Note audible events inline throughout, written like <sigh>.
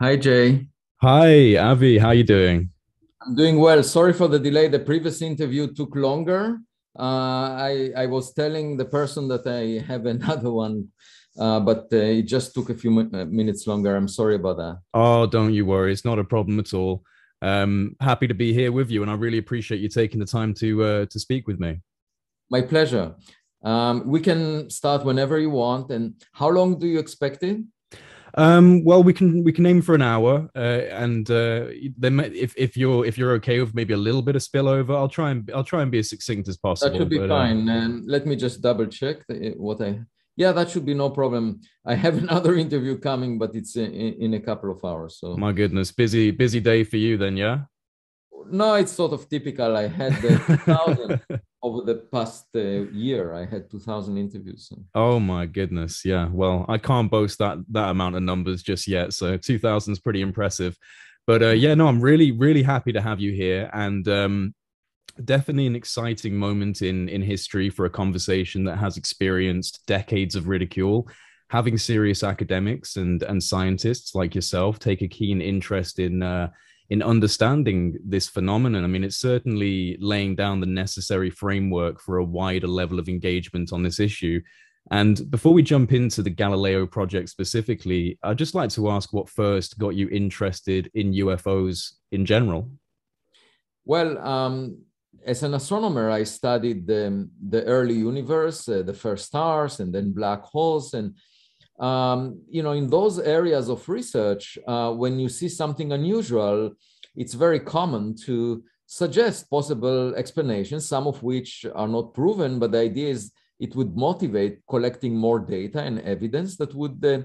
Hi, Jay. Hi, Avi. How are you doing? I'm doing well. Sorry for the delay. The previous interview took longer. Uh, I, I was telling the person that I have <laughs> another one, uh, but uh, it just took a few uh, minutes longer. I'm sorry about that. Oh, don't you worry. It's not a problem at all. Um, happy to be here with you, and I really appreciate you taking the time to uh, to speak with me. My pleasure. Um, we can start whenever you want. And how long do you expect it? Um, well, we can we can aim for an hour, uh, and uh, then if if you're if you're okay with maybe a little bit of spillover, I'll try and I'll try and be as succinct as possible. That should be But uh, fine. And let me just double check the, what I. Yeah, that should be no problem. I have <laughs> another interview coming, but it's in, in a couple of hours. So my goodness, busy busy day for you then, yeah. no, it's sort of typical. I had the 2000 <laughs> over the past uh, year. I had 2000 interviews. So. Oh my goodness, yeah. Well, I can't boast that that amount of numbers just yet. So 2000 is pretty impressive. But uh, yeah, no, I'm really really happy to have you here, and um, definitely an exciting moment in in history for a conversation that has experienced decades of ridicule. Having serious academics and and scientists like yourself take a keen interest in. Uh, in understanding this phenomenon. I mean, it's certainly laying down the necessary framework for a wider level of engagement on this issue. And before we jump into the Galileo project specifically, I'd just like to ask what first got you interested in UFOs in general. Well, um, as an astronomer, I studied the, the early universe, uh, the first stars, and then black holes. And, um, you know, in those areas of research, uh, when you see something unusual, it's very common to suggest possible explanations, some of which are not proven, but the idea is it would motivate collecting more data and evidence that would uh,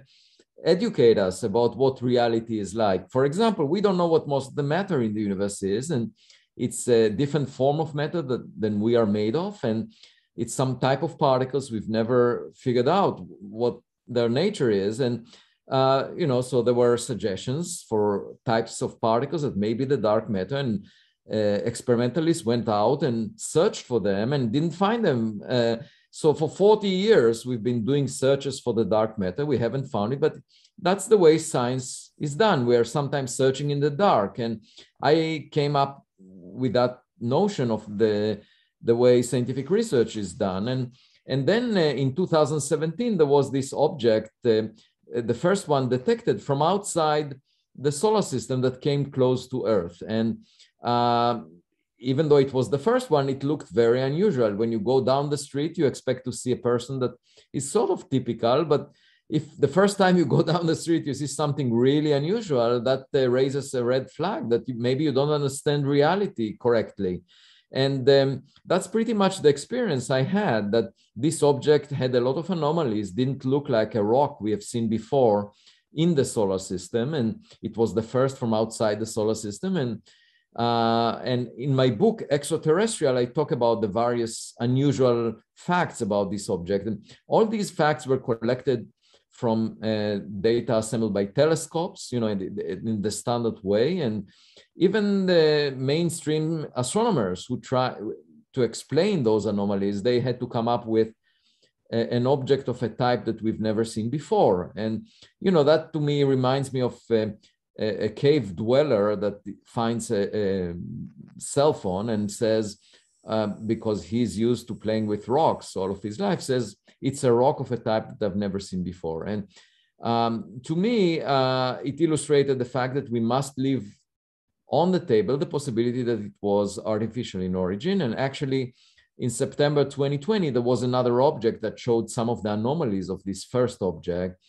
educate us about what reality is like. For example, we don't know what most of the matter in the universe is, and it's a different form of matter that, than we are made of, and it's some type of particles we've never figured out what their nature is. And uh, you know, so there were suggestions for types of particles that may be the dark matter, and uh, experimentalists went out and searched for them and didn't find them. Uh, so for 40 years, we've been doing searches for the dark matter. We haven't found it, but that's the way science is done. We are sometimes searching in the dark. And I came up with that notion of the, the way scientific research is done. And, and then uh, in 2017, there was this object, uh, the first one detected from outside the solar system that came close to Earth. And uh, even though it was the first one, it looked very unusual. When you go down the street, you expect to see a person that is sort of typical, but if the first time you go <laughs> down the street you see something really unusual, that uh, raises a red flag that you, maybe you don't understand reality correctly. And um, that's pretty much the experience I had that this object had a lot of anomalies, didn't look like a rock we have seen before in the solar system. And it was the first from outside the solar system. And uh, and in my book, Extraterrestrial, I talk about the various unusual facts about this object. And all these facts were collected from uh, data assembled by telescopes, you know, in the, in the, standard way. And even the mainstream astronomers who try to explain those anomalies, they had to come up with a, an object of a type that we've never seen before. And, you know, that to me reminds me of uh, a, a, cave dweller that finds a, a cell phone and says, uh, because he's used to playing with rocks all of his life, says it's a rock of a type that I've never seen before. And um, to me, uh, it illustrated the fact that we must leave on the table the possibility that it was artificial in origin. And actually, in September 2020, there was another object that showed some of the anomalies of this first object.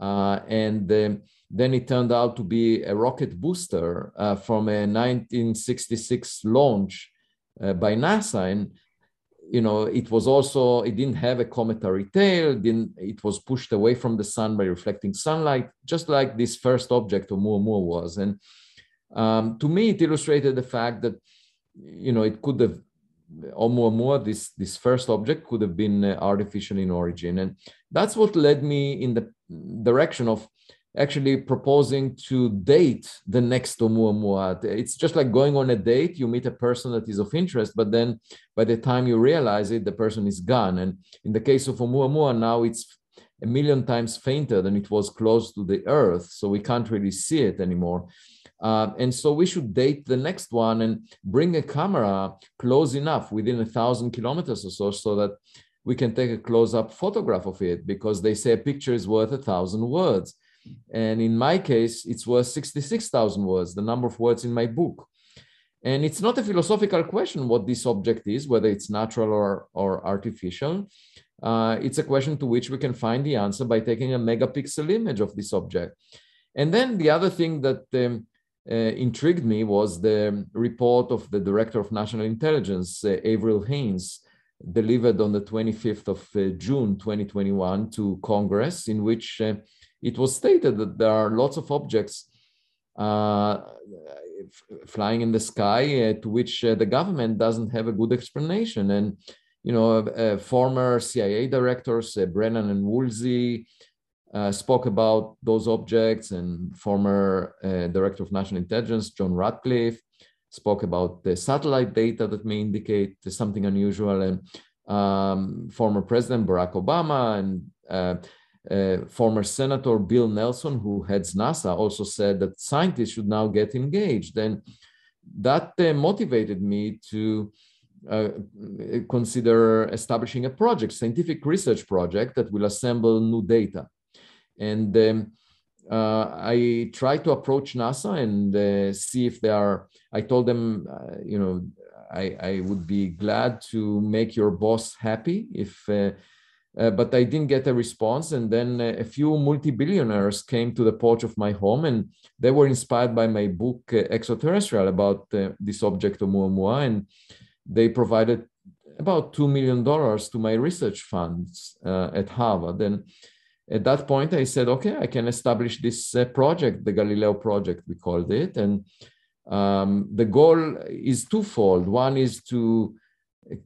Uh, and um, then it turned out to be a rocket booster uh, from a 1966 launch uh, by NASA. And, you know, it was also, it didn't have a cometary tail, didn't, it was pushed away from the sun by reflecting sunlight, just like this first object Oumuamua was. And um, to me, it illustrated the fact that, you know, it could have, Oumuamua, this, this first object could have been uh, artificial in origin. And that's what led me in the direction of actually proposing to date the next Oumuamua. It's just like going on a date. You meet a person that is of interest, but then by the time you realize it, the person is gone. And in the case of Oumuamua, now it's a million times fainter than it was close to the Earth, so we can't really see it anymore. Uh, and so we should date the next one and bring a camera close enough within a thousand kilometers or so, so that we can take a close-up photograph of it because they say a picture is worth a thousand words. And in my case, it's worth 66,000 words, the number of words in my book. And it's not a philosophical question what this object is, whether it's natural or, or artificial. Uh, it's a question to which we can find the answer by taking a megapixel image of this object. And then the other thing that um, uh, intrigued me was the report of the Director of National Intelligence, uh, Avril Haines, delivered on the 25th of uh, June 2021 to Congress, in which uh, it was stated that there are lots of objects uh, flying in the sky uh, to which uh, the government doesn't have a good explanation. And, you know, uh, former CIA directors, Brennan and Woolsey, spoke about those objects, and former director of national intelligence, John Ratcliffe, spoke about the satellite data that may indicate something unusual. And um, former President Barack Obama and uh, former Senator Bill Nelson, who heads NASA, also said that scientists should now get engaged. And that uh, motivated me to uh, consider establishing a project, scientific research project that will assemble new data. And um, uh, I tried to approach NASA and uh, see if they are. I told them, uh, you know, I, I, would be glad to make your boss happy if uh, but I didn't get a response. And then uh, a few multi-billionaires came to the porch of my home, and they were inspired by my book uh, Extraterrestrial about uh, this object Oumuamua, and they provided about two million dollars to my research funds uh, at Harvard. And at that point, I said, okay, I can establish this uh, project, the Galileo project, we called it, and um, the goal is twofold. One is to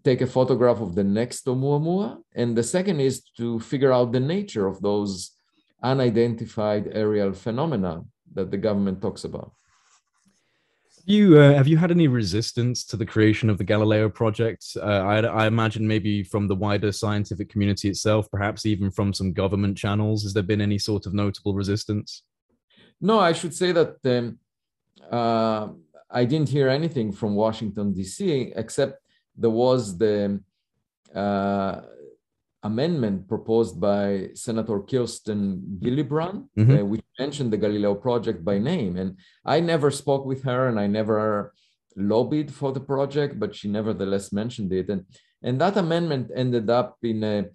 take a photograph of the next Oumuamua. And the second is to figure out the nature of those unidentified aerial phenomena that the government talks about. You uh, have you had any resistance to the creation of the Galileo project? Uh, I, I, imagine maybe from the wider scientific community itself, perhaps even from some government channels. Has there been any sort of notable resistance? No, I should say that um, uh, I didn't hear anything from Washington D.C. except there was the uh, amendment proposed by Senator Kirsten Gillibrand, mm-hmm. uh, which mentioned the Galileo project by name. And I never spoke with her and I never lobbied for the project, but she nevertheless mentioned it. And, and that amendment ended up in a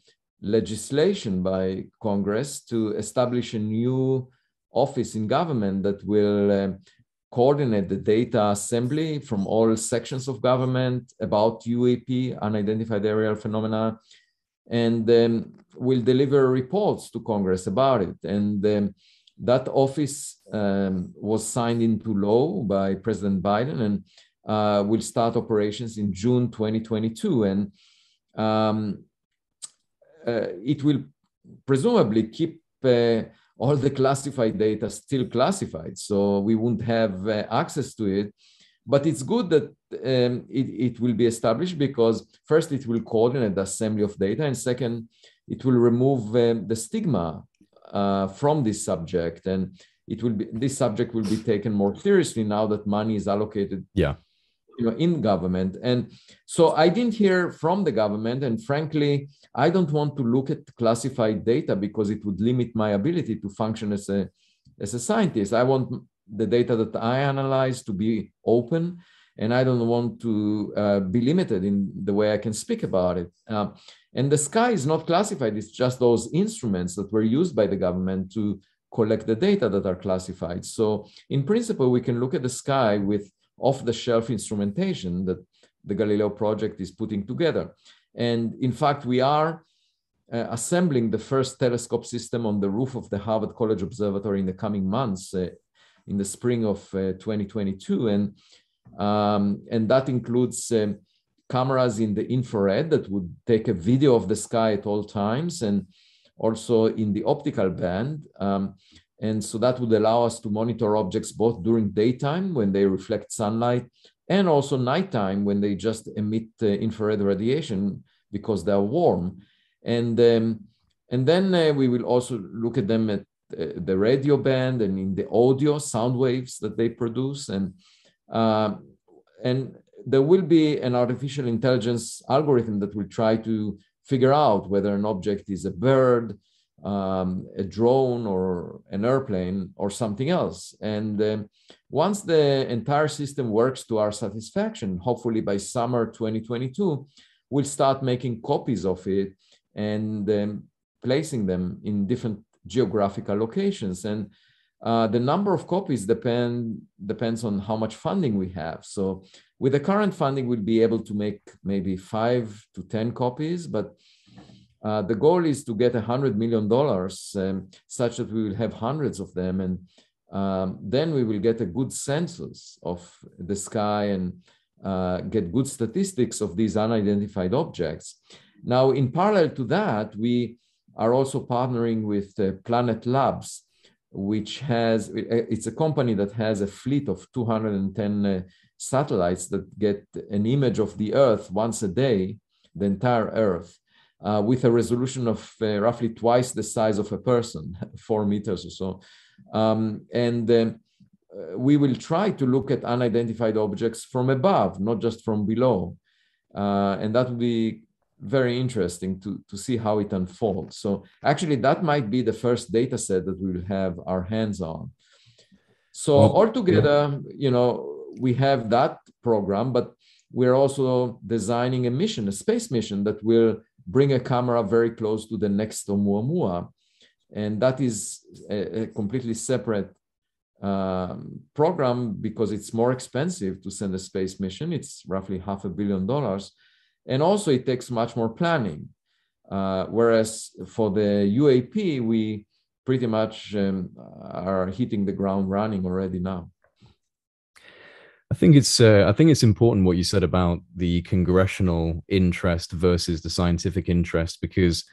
legislation by Congress to establish a new office in government that will uh, coordinate the data assembly from all sections of government about UAP, unidentified aerial phenomena, and um, will deliver reports to Congress about it. And um, that office um, was signed into law by President Biden and uh, will start operations in June 2022. And um, uh, it will presumably keep uh, all the classified data still classified, so we won't have uh, access to it. But it's good that um, it, it will be established because first it will coordinate the assembly of data, and second, it will remove um, the stigma uh, from this subject, and it will be this subject will be taken more seriously now that money is allocated. Yeah you know in government. And so i didn't hear from the government. And frankly i don't want to look at classified data because it would limit my ability to function as a as a scientist. I want the data that i analyze to be open and i don't want to uh, be limited in the way i can speak about it. Uh, and the sky is not classified. It's just those instruments that were used by the government to collect the data that are classified. So in principle we can look at the sky with off-the-shelf instrumentation that the Galileo project is putting together. And in fact, we are uh, assembling the first telescope system on the roof of the Harvard College Observatory in the coming months, uh, in the spring of uh, 2022. And, um, and that includes um, cameras in the infrared that would take a video of the sky at all times and also in the optical band. Um, and so that would allow us to monitor objects both during daytime when they reflect sunlight and also nighttime when they just emit uh, infrared radiation because they're warm. And um, And then uh, we will also look at them at uh, the radio band and in the audio sound waves that they produce. And, um, and there will be an artificial intelligence algorithm that will try to figure out whether an object is a bird, um, a drone, or an airplane, or something else. And um, once the entire system works to our satisfaction, hopefully by summer 2022, we'll start making copies of it and um, placing them in different geographical locations. And uh, the number of copies depend depends on how much funding we have. So with the current funding, we'll be able to make maybe five to 10 copies, but uh, the goal is to get a hundred million dollars um, such that we will have hundreds of them. And um, then we will get a good census of the sky and uh, get good statistics of these unidentified objects. Now, in parallel to that, we are also partnering with uh, Planet Labs, which has, uh, it's a company that has a fleet of 210 uh, satellites that get an image of the Earth once a day, the entire Earth, uh, with a resolution of uh, roughly twice the size of a person, <laughs> four meters or so. Um, and um, uh, we will try to look at unidentified objects from above, not just from below. Uh, and that will be very interesting to, to see how it unfolds. So actually, that might be the first data set that we will have our hands on. So well, altogether, yeah. you know, we have that program, but we're also designing a mission, a space mission that will bring a camera very close to the next Oumuamua. And that is a, a completely separate um, program because it's more expensive to send a space mission. It's roughly half a billion dollars. And also it takes much more planning. Uh, whereas for the UAP, we pretty much um, are hitting the ground running already now. I think it's uh, I think it's important what you said about the congressional interest versus the scientific interest because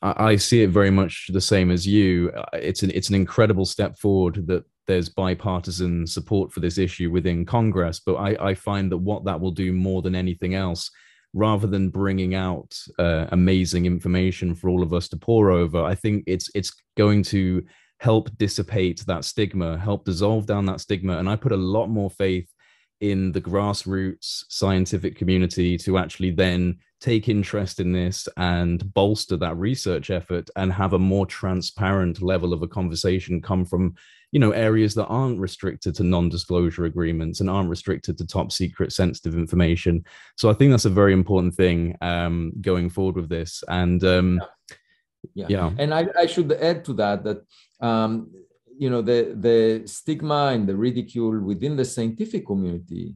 I, I see it very much the same as you. It's an it's an incredible step forward that there's bipartisan support for this issue within Congress, but I, I find that what that will do more than anything else rather than bringing out uh, amazing information for all of us to pour over i think it's it's going to help dissipate that stigma help dissolve down that stigma and i put a lot more faith in the grassroots scientific community to actually then take interest in this and bolster that research effort and have a more transparent level of a conversation come from you know areas that aren't restricted to non-disclosure agreements and aren't restricted to top secret sensitive information so i think that's a very important thing um, going forward with this and um, yeah. yeah. yeah and I, I should add to that that um, you know the the stigma and the ridicule within the scientific community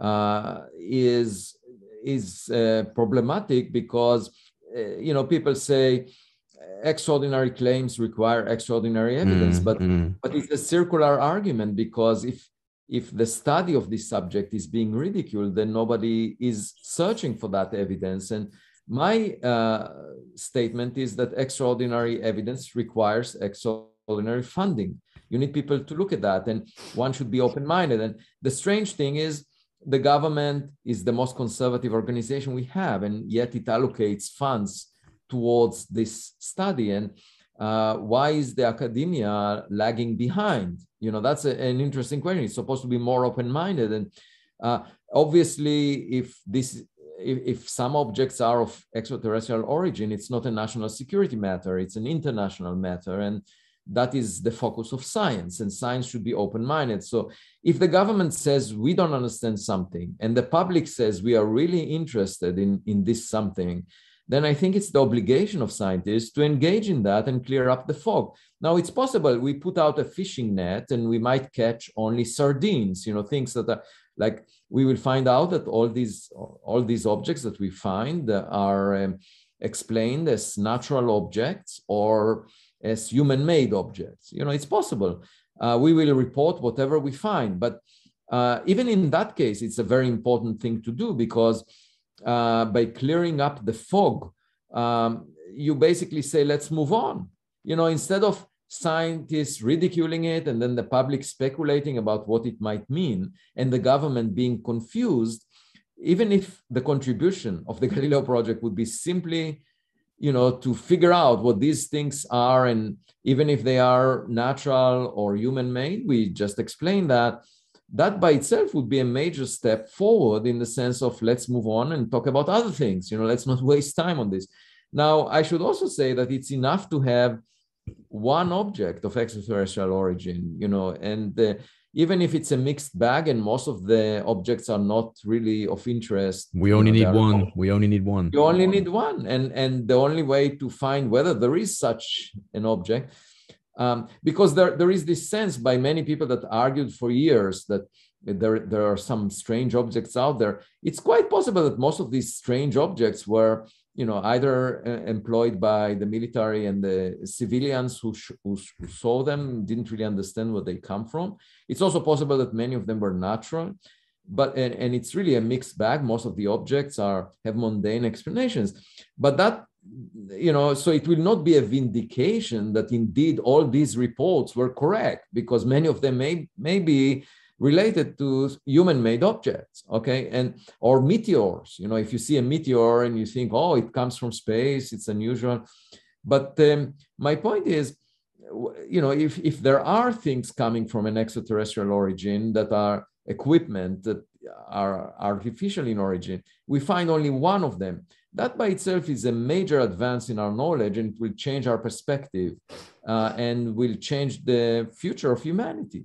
uh, is is uh, problematic because uh, you know people say extraordinary claims require extraordinary evidence, mm, but mm. but it's a circular argument because if if the study of this subject is being ridiculed, then nobody is searching for that evidence. And my uh, statement is that extraordinary evidence requires extraordinary funding. You need people to look at that, and one should be open-minded. And the strange thing is, the government is the most conservative organization we have, and yet it allocates funds towards this study. And uh, why is the academia lagging behind? You know that's a, an interesting question. It's supposed to be more open-minded. And uh, obviously if this if, if, some objects are of extraterrestrial origin it's not a national security matter. It's an international matter. And that is the focus of science and science should be open-minded so if the government says we don't understand something and the public says we are really interested in in this something then I think it's the obligation of scientists to engage in that and clear up the fog. Now it's possible we put out a fishing net and we might catch only sardines, you know, things that are like we will find out that all these all these objects that we find are um, explained as natural objects or as human-made objects. You know, it's possible. Uh, we will report whatever we find, but uh, even in that case, it's a very important thing to do because uh, by clearing up the fog, um, you basically say, let's move on. You know, instead of scientists ridiculing it and then the public speculating about what it might mean and the government being confused, even if the contribution of the <laughs> Galileo project would be simply you know, to figure out what these things are, and even if they are natural or human-made, we just explained that. That by itself would be a major step forward in the sense of let's move on and talk about other things. You know, let's not <laughs> waste time on this. Now, I should also say that it's enough to have one object of extraterrestrial origin, you know, and uh, even if it's a mixed bag and most of the objects are not really of interest. We only you know, need one. Not, we only need one. You only need one. And, and the only way to find whether there is such an object, um, because there, there is this sense by many people that argued for years that there, there are some strange objects out there. It's quite possible that most of these strange objects were you know, either uh, employed by the military and the civilians who, who, who, saw them didn't really understand where they come from. It's also possible that many of them were natural, but and, and it's really a mixed bag. Most of the objects are have mundane explanations, but that you know, so it will not be a vindication that indeed all these reports were correct because many of them may may be related to human-made objects, okay, and or meteors. You know, if you see a meteor and you think, oh, it comes from space, it's unusual. But um, my point is, you know, if if there are things coming from an extraterrestrial origin that are equipment that are artificial in origin, we find only one of them. That by itself is a major advance in our knowledge and will change our perspective uh, and will change the future of humanity.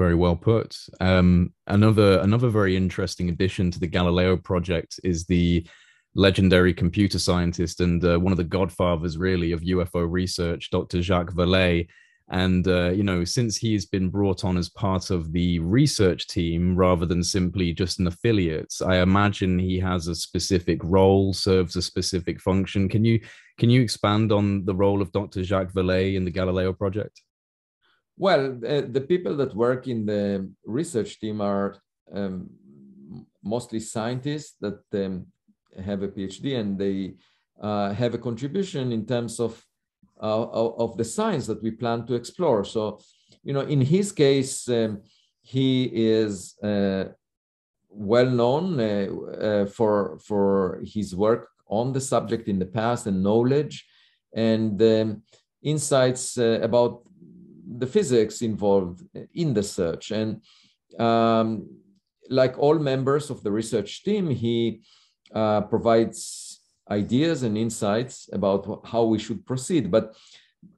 Very well put. Um, another another very interesting addition to the Galileo project is the legendary computer scientist and uh, one of the godfathers, really, of UFO research, Dr. Jacques Vallée. And uh, you know, since he's been brought on as part of the research team rather than simply just an affiliate, I imagine he has a specific role, serves a specific function. Can you can you expand on the role of Dr. Jacques Vallée in the Galileo project? Well, uh, the people that work in the research team are um, mostly scientists that um, have a PhD and they uh, have a contribution in terms of uh, of the science that we plan to explore. So, you know, in his case, um, he is uh, well known uh, uh, for for his work on the subject in the past and knowledge and um, insights about the physics involved in the search. And um, like all members of the research team, he uh, provides ideas and insights about how we should proceed. But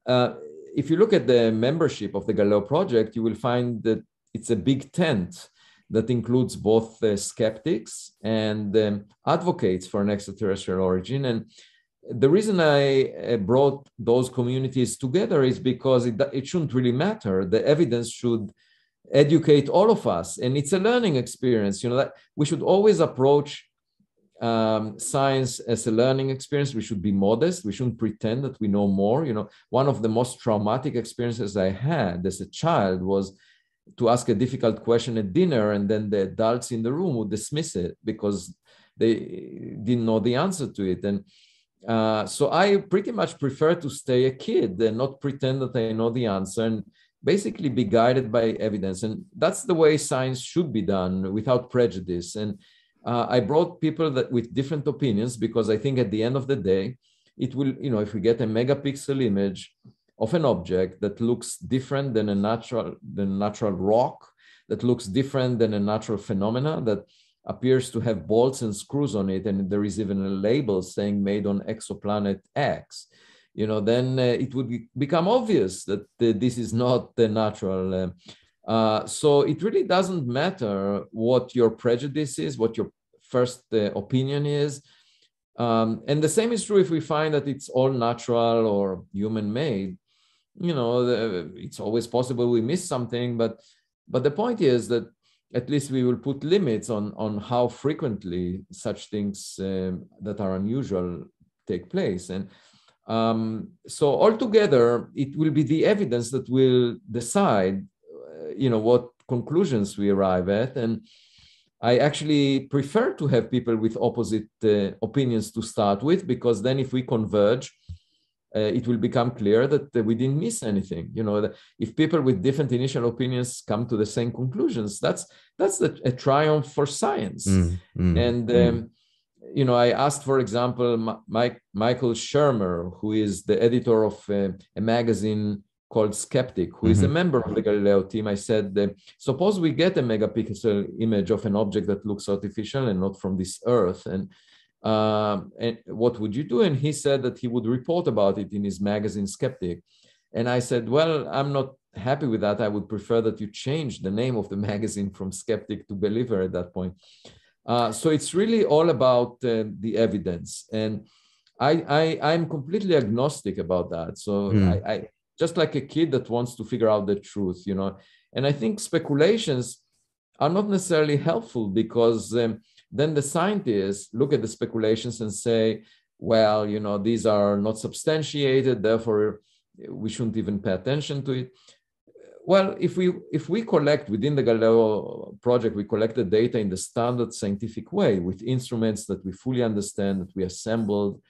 uh, if you look at the membership of the Galileo project, you will find that it's a big tent that includes both uh, skeptics and um, advocates for an extraterrestrial origin. And the reason I uh, brought those communities together is because it, it shouldn't really matter. The evidence should educate all of us, and it's a learning experience. You know that we should always approach um, science as a learning experience. We should be modest. We shouldn't pretend that we know more. You know, one of the most traumatic experiences I had as a child was to ask a difficult question at dinner, and then the adults in the room would dismiss it because they didn't know the answer to it, and uh, so I pretty much prefer to stay a kid and not pretend that I know the answer and basically be guided by evidence. And that's the way science should be done without prejudice. And uh, I brought people that with different opinions because I think at the end of the day, it will, you know, if we get a megapixel image of an object that looks different than a natural, than natural rock, that looks different than a natural phenomena, that appears to have bolts and screws on it, and there is even a label saying made on exoplanet X, you know, then uh, it would be, become obvious that uh, this is not the natural. Uh, uh, so it really doesn't matter what your prejudice is, what your first uh, opinion is. Um, and the same is true if we find that it's all natural or human made. You know, the, it's always possible we miss something, but but the point is that at least we will put limits on, on how frequently such things um, that are unusual take place. And um, so altogether, it will be the evidence that will decide, uh, you know, what conclusions we arrive at. And I actually prefer to have people with opposite uh, opinions to start with, because then if we converge, it will become clear that uh, we didn't miss anything. You know, if people with different initial opinions come to the same conclusions, that's that's the, a triumph for science. Mm, mm, and mm. um, you know, I asked, for example, Mike, Michael Shermer, who is the editor of uh, a magazine called Skeptic, who mm-hmm. is a mm-hmm. member of the Galileo team. I said, uh, suppose we get a megapixel image of an object that looks artificial and not from this Earth, and um, and what would you do? And he said that he would report about it in his magazine Skeptic. And I said, well, I'm not happy with that. I would prefer that you change the name of the <laughs> magazine from Skeptic to Believer at that point. Uh, so it's really all about uh, the evidence, and I, I am completely agnostic about that. So mm. I, I just like a kid that wants to figure out the truth, you know. And I think speculations are not necessarily helpful because um, then the scientists look at the speculations and say, well, you know, these are not substantiated, therefore we shouldn't even pay attention to it well, if we if we collect within the Galileo project, we collect the data in the standard scientific way with instruments that we fully understand, that we assembled.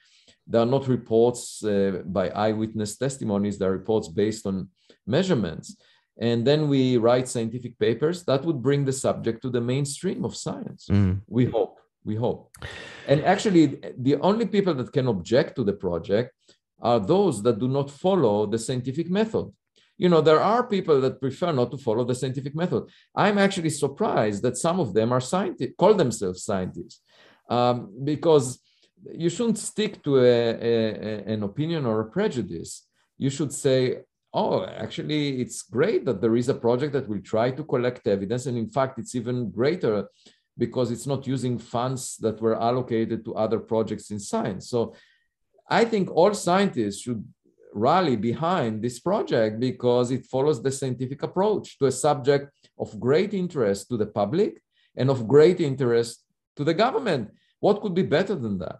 They are not reports uh, by eyewitness testimonies; they are reports based on measurements. And then we write scientific papers that would bring the subject to the mainstream of science. Mm. We hope. We hope. And actually, the only people that can object to the project are those that do not follow the scientific method you know there are people that prefer not to follow the scientific method i'm actually surprised that some of them are scientists call themselves scientists um, because you shouldn't stick to a, a, an opinion or a prejudice you should say oh actually it's great that there is a project that will try to collect evidence and in fact it's even greater because it's not using funds that were allocated to other projects in science so i think all scientists should rally behind this project because it follows the scientific approach to a subject of great interest to the public and of great interest to the government. What could be better than that?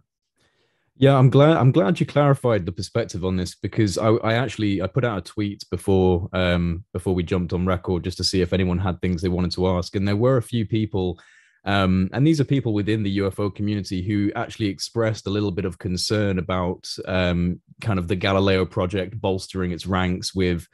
Yeah, I'm glad. I'm glad you clarified the perspective on this because I, I actually I put out a tweet before um, before we jumped on record just to see if anyone had things they wanted to ask, and there were a few people um, and these are people within the UFO community who actually expressed a little bit of concern about um, kind of the Galileo project bolstering its ranks with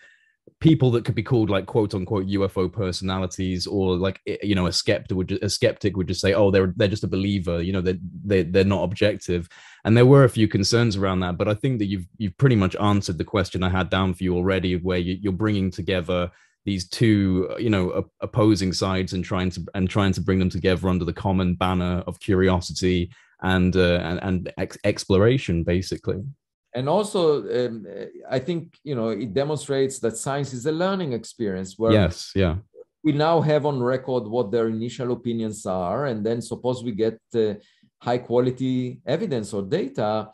people that could be called like quote unquote UFO personalities, or like you know a skeptic would a skeptic would just say, oh, they're they're just a believer, you know, they they they're not objective. And there were a few concerns around that, but I think that you've you've pretty much answered the question I had down for you already, where you, you're bringing together these two you know opposing sides and trying to and trying to bring them together under the common banner of curiosity and uh, and, and ex- exploration basically and also um, i think you know it demonstrates that science is a learning experience where yes yeah. we now have on record what their initial opinions are and then suppose we get uh, high quality evidence or data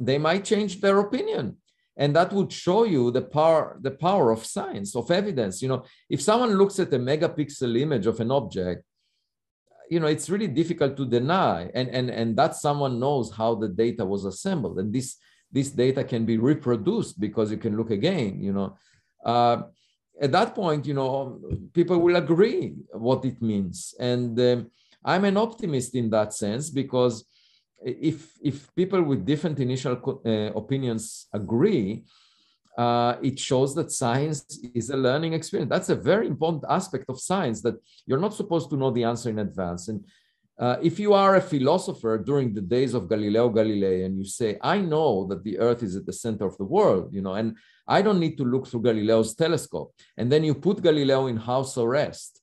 they might change their opinion. And that would show you the power the power of science of evidence. You know if someone looks at a megapixel image of an object you know it's really difficult to deny. And and and that someone knows how the data was assembled. And this this data can be reproduced because you can look again you know uh, at that point you know people will agree what it means and um, i'm an optimist in that sense because if if people with different initial uh, opinions agree, uh, it shows that science is a learning experience. That's a very important aspect of science that you're not supposed to know the answer in advance. And uh, if you are a philosopher during the days of Galileo Galilei and you say, I know that the earth is at the center of the world, you know, and I don't need to look through Galileo's telescope. And then you put Galileo in house arrest.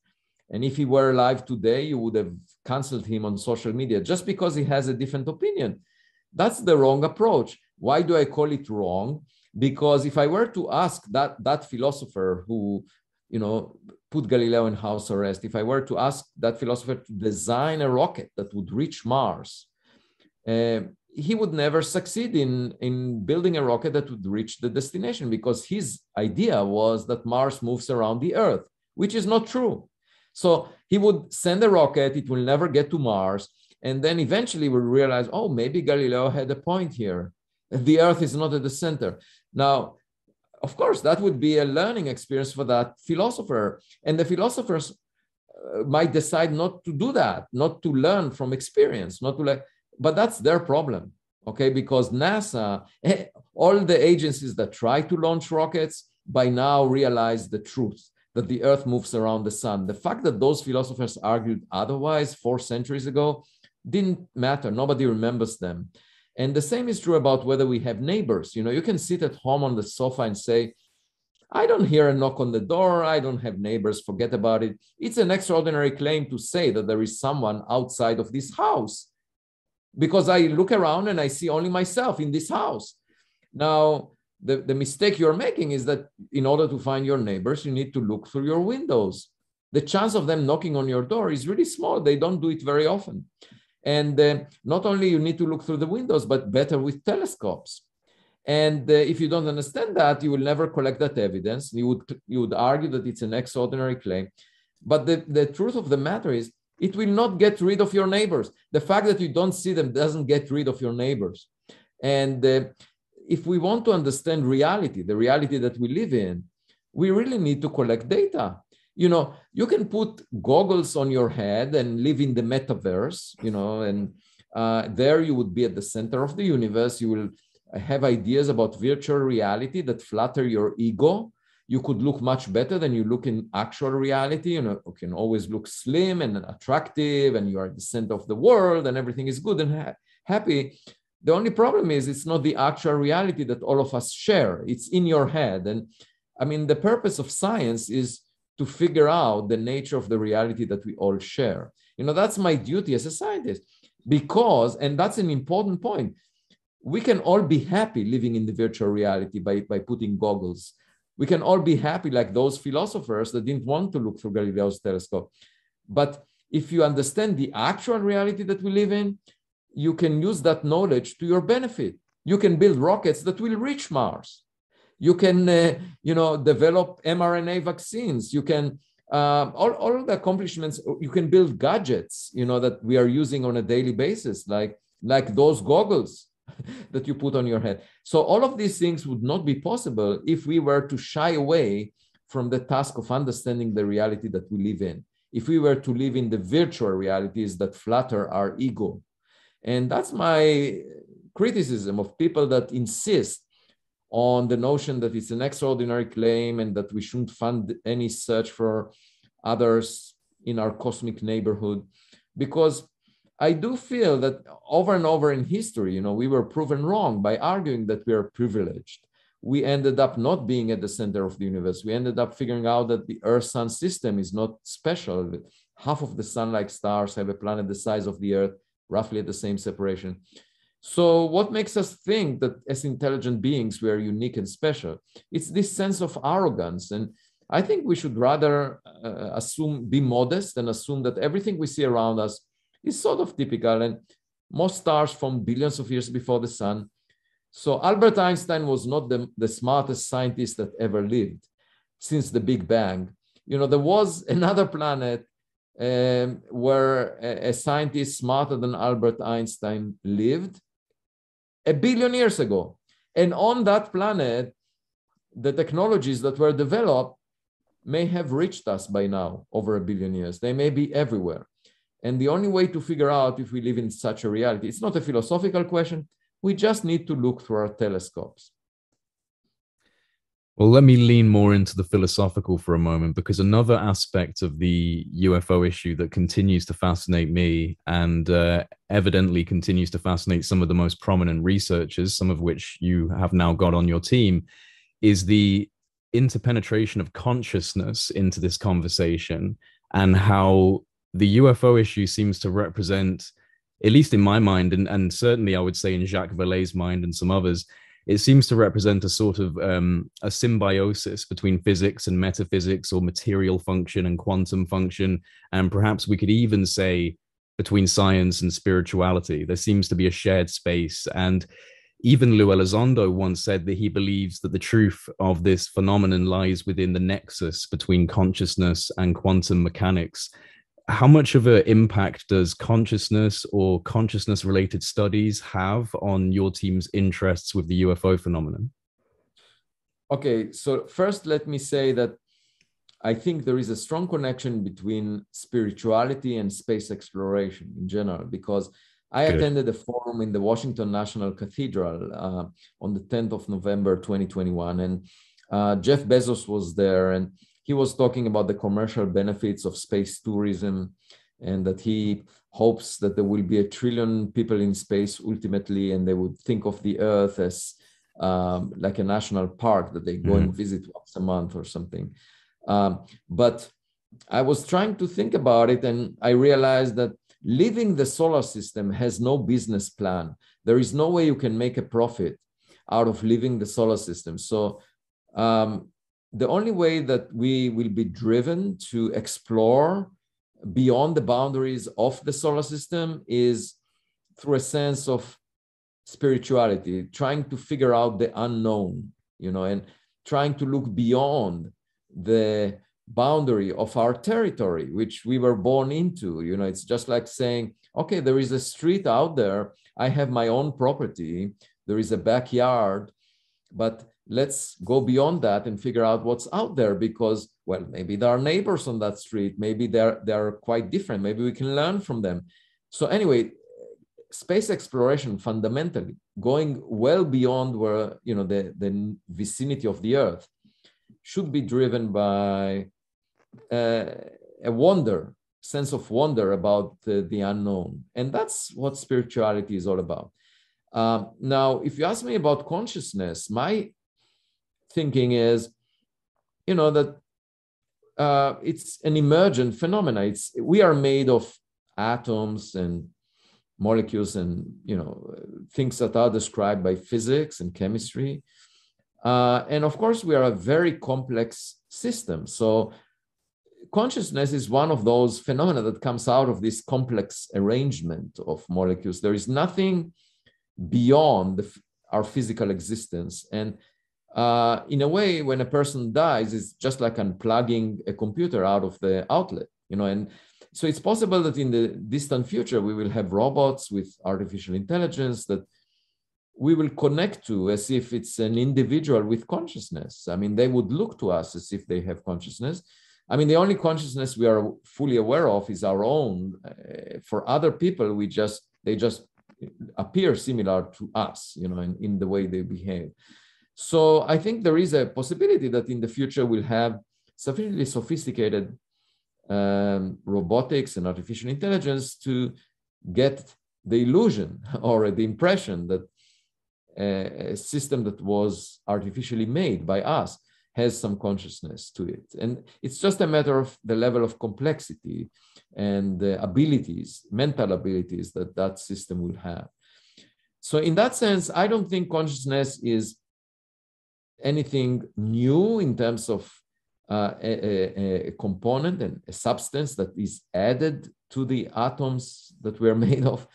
And if he were alive today, you would have canceled him on social media just because he has a different opinion. That's the wrong approach. Why do I call it wrong? Because if I were to ask that, that philosopher who, you know, put Galileo in house arrest, if I were to ask that philosopher to design a rocket that would reach Mars, uh, he would never succeed in, in building a rocket that would reach the destination because his idea was that Mars moves around the Earth, which is not true. So he would send a rocket, it will never get to Mars. And then eventually we'll realize, oh, maybe Galileo had a point here. The Earth is not at the center. Now, of course, that would be a learning experience for that philosopher. And the philosophers uh, might decide not to do that, not to learn from experience, not to like, but that's their problem. Okay, because NASA, eh, all the agencies that try to launch rockets by now realize the truth that the earth moves around the sun. The fact that those philosophers argued otherwise four centuries ago didn't matter. Nobody remembers them. And the same is true about whether we have neighbors. You know, you can sit at home on the sofa and say, I don't hear a knock on the door. I don't have neighbors. Forget about it. It's an extraordinary claim to say that there is someone outside of this house because I look around and I see only myself in this house. Now, the, the mistake you're making is that in order to find your neighbors, you need to look through your windows. The chance of them knocking on your door is really small. They don't do it very often. And uh, not only you need to look through the windows, but better with telescopes. And uh, if you don't understand that, you will never collect that evidence. You would, you would argue that it's an extraordinary claim. But the, the truth of the matter is, it will not get rid of your neighbors. The fact that you don't see them doesn't get rid of your neighbors. And uh, if we want to understand reality, the reality that we live in, we really need to collect data you know you can put goggles on your head and live in the metaverse you know and uh, there you would be at the center of the universe. You will have ideas about virtual reality that flatter your ego. You could look much better than you look in actual reality. You know you can always look slim and attractive and you are the center of the world and everything is good and ha- happy. The only problem is it's not the actual reality that all of us share. It's in your head. And i mean the purpose of science is to figure out the nature of the reality that we all share. You know, that's my duty as a scientist because, and that's an important point, we can all be happy living in the virtual reality by, by putting goggles. We can all be happy like those philosophers that didn't want to look through Galileo's telescope. But if you understand the actual reality that we live in, you can use that knowledge to your benefit. You can build rockets that will reach Mars you can uh, you know develop mrna vaccines. You can uh, all, all the accomplishments you can build gadgets you know that we are using on a daily basis like like those goggles <laughs> that you put on your head. So all of these things would not be possible if we were to shy away from the task of understanding the reality that we live in. If we were to live in the virtual realities that flatter our ego. And that's my criticism of people that insist on the notion that it's an extraordinary claim and that we shouldn't fund any search for others in our cosmic neighborhood. Because i do feel that over and over in history you know we were proven wrong by arguing that we are privileged. We ended up not being at the center of the universe. We ended up figuring out that the earth sun system is not special. Half of the sun like stars have a planet the size of the earth roughly at the same separation so, what makes us think that as intelligent beings we are unique and special? It's this sense of arrogance. And I think we should rather uh, assume, be modest and assume that everything we see around us is sort of typical. And most stars from billions of years before the sun. So, Albert Einstein was not the, the smartest scientist that ever lived since the Big Bang. You know, there was <laughs> another planet um, where a, a scientist smarter than Albert Einstein lived a billion years ago. And on that planet, the technologies that were developed may have reached us by now over a billion years. They may be everywhere. And the only way to figure out if we live in such a reality, it's not a philosophical question. We just need to look through our telescopes. Well, let me lean more into the philosophical for a moment because another aspect of the UFO issue that continues to fascinate me and uh, evidently continues to fascinate some of the most prominent researchers, some of which you have now got on your team, is the interpenetration of consciousness into this conversation and how the UFO issue seems to represent, at least in my mind, and, and certainly I would say in Jacques Vallée's mind and some others, it seems to represent a sort of um, a symbiosis between physics and metaphysics or material function and quantum function. And perhaps we could even say between science and spirituality. There seems to be a shared space. And even Lou Elizondo once said that he believes that the truth of this phenomenon lies within the nexus between consciousness and quantum mechanics how much of an impact does consciousness or consciousness related studies have on your team's interests with the UFO phenomenon? Okay, so first let me say that I think there is a strong connection between spirituality and space exploration in general, because I Good. attended a forum in the Washington National Cathedral uh, on the 10th of November 2021, and uh, Jeff Bezos was there, and he was talking about the commercial benefits of space tourism. and that he hopes that there will be a trillion people in space ultimately, and they would think of the Earth as um, like a national park that they go mm-hmm. and visit once a month or something. Um, but I was trying to think about it, and I realized that living the solar system has no business plan. There is no way you can make a profit out of living the solar system. So um, the only way that we will be driven to explore beyond the boundaries of the solar system is through a sense of spirituality, trying to figure out the unknown, you know, and trying to look beyond the boundary of our territory, which we were born into. You know, it's just like saying, okay, there is a street out there. I have my own property. There is a backyard, but let's go beyond that and figure out what's out there because, well, maybe there are neighbors on that street. Maybe they're, they're quite different. Maybe we can learn from them. So anyway, space exploration fundamentally going well beyond where, you know, the, the vicinity of the earth should be driven by uh, a wonder, sense of wonder about the, the unknown. And that's what spirituality is all about. Um, now, if you ask me about consciousness, my thinking is, you know, that uh, it's an emergent phenomena. It's we are made of atoms and molecules and you know things that are described by physics and chemistry. Uh, and of course, we are a very complex system. So consciousness is one of those phenomena that comes out of this complex arrangement of molecules. There is nothing beyond the, our physical existence. And uh, in a way, when a person dies, it's just like unplugging a computer out of the outlet, you know. And so it's possible that in the distant future we will have robots with artificial intelligence that we will connect to as if it's an individual with consciousness. I mean, they would look to us as if they have consciousness I mean, the only consciousness we are fully aware of is our own. Uh, for other people, we just they just appear similar to us, you know, in, in the way they behave. So I think there is a possibility that in the future we'll have sufficiently sophisticated um, robotics and artificial intelligence to get the illusion <laughs> or the impression that a, a system that was artificially made by us has some consciousness to it. And it's just a matter of the level of complexity and the abilities, mental abilities that that system will have. So, in that sense, I don't think consciousness is anything new in terms of uh, a, a, component and a substance that is added to the atoms that we're <laughs> made of.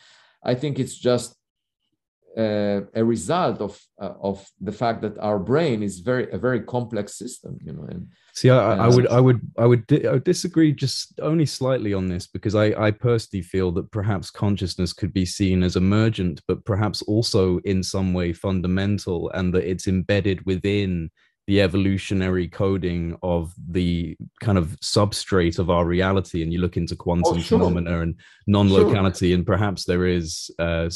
I think it's just uh, a result of uh, of the fact that our brain is very a very complex system you know and see I, I would i would i would di- I would disagree just only slightly on this because i i personally feel that perhaps consciousness could be seen as emergent but perhaps also in some way fundamental and that it's embedded within the evolutionary coding of the kind of substrate of our reality and you look into quantum oh, sure. phenomena and non-locality sure. and perhaps there is uh,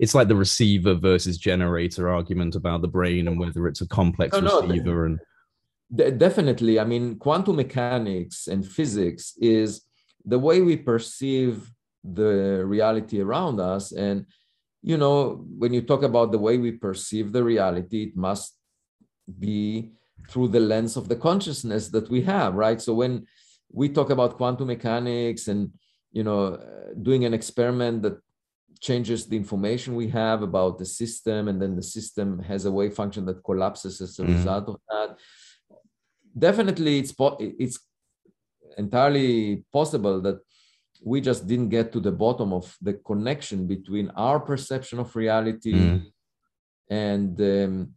it's like the receiver versus generator argument about the brain and whether it's a complex no, receiver no, and definitely i mean quantum mechanics and physics is the way we perceive the reality around us and you know when you talk about the way we perceive the reality it must be through the lens of the consciousness that we have, right? So when we talk about quantum mechanics and you know doing an experiment that changes the information we have about the system and then the system has a wave function that collapses as a mm. result of that definitely it's po- it's entirely possible that we just didn't get to the bottom of the connection between our perception of reality mm. and um,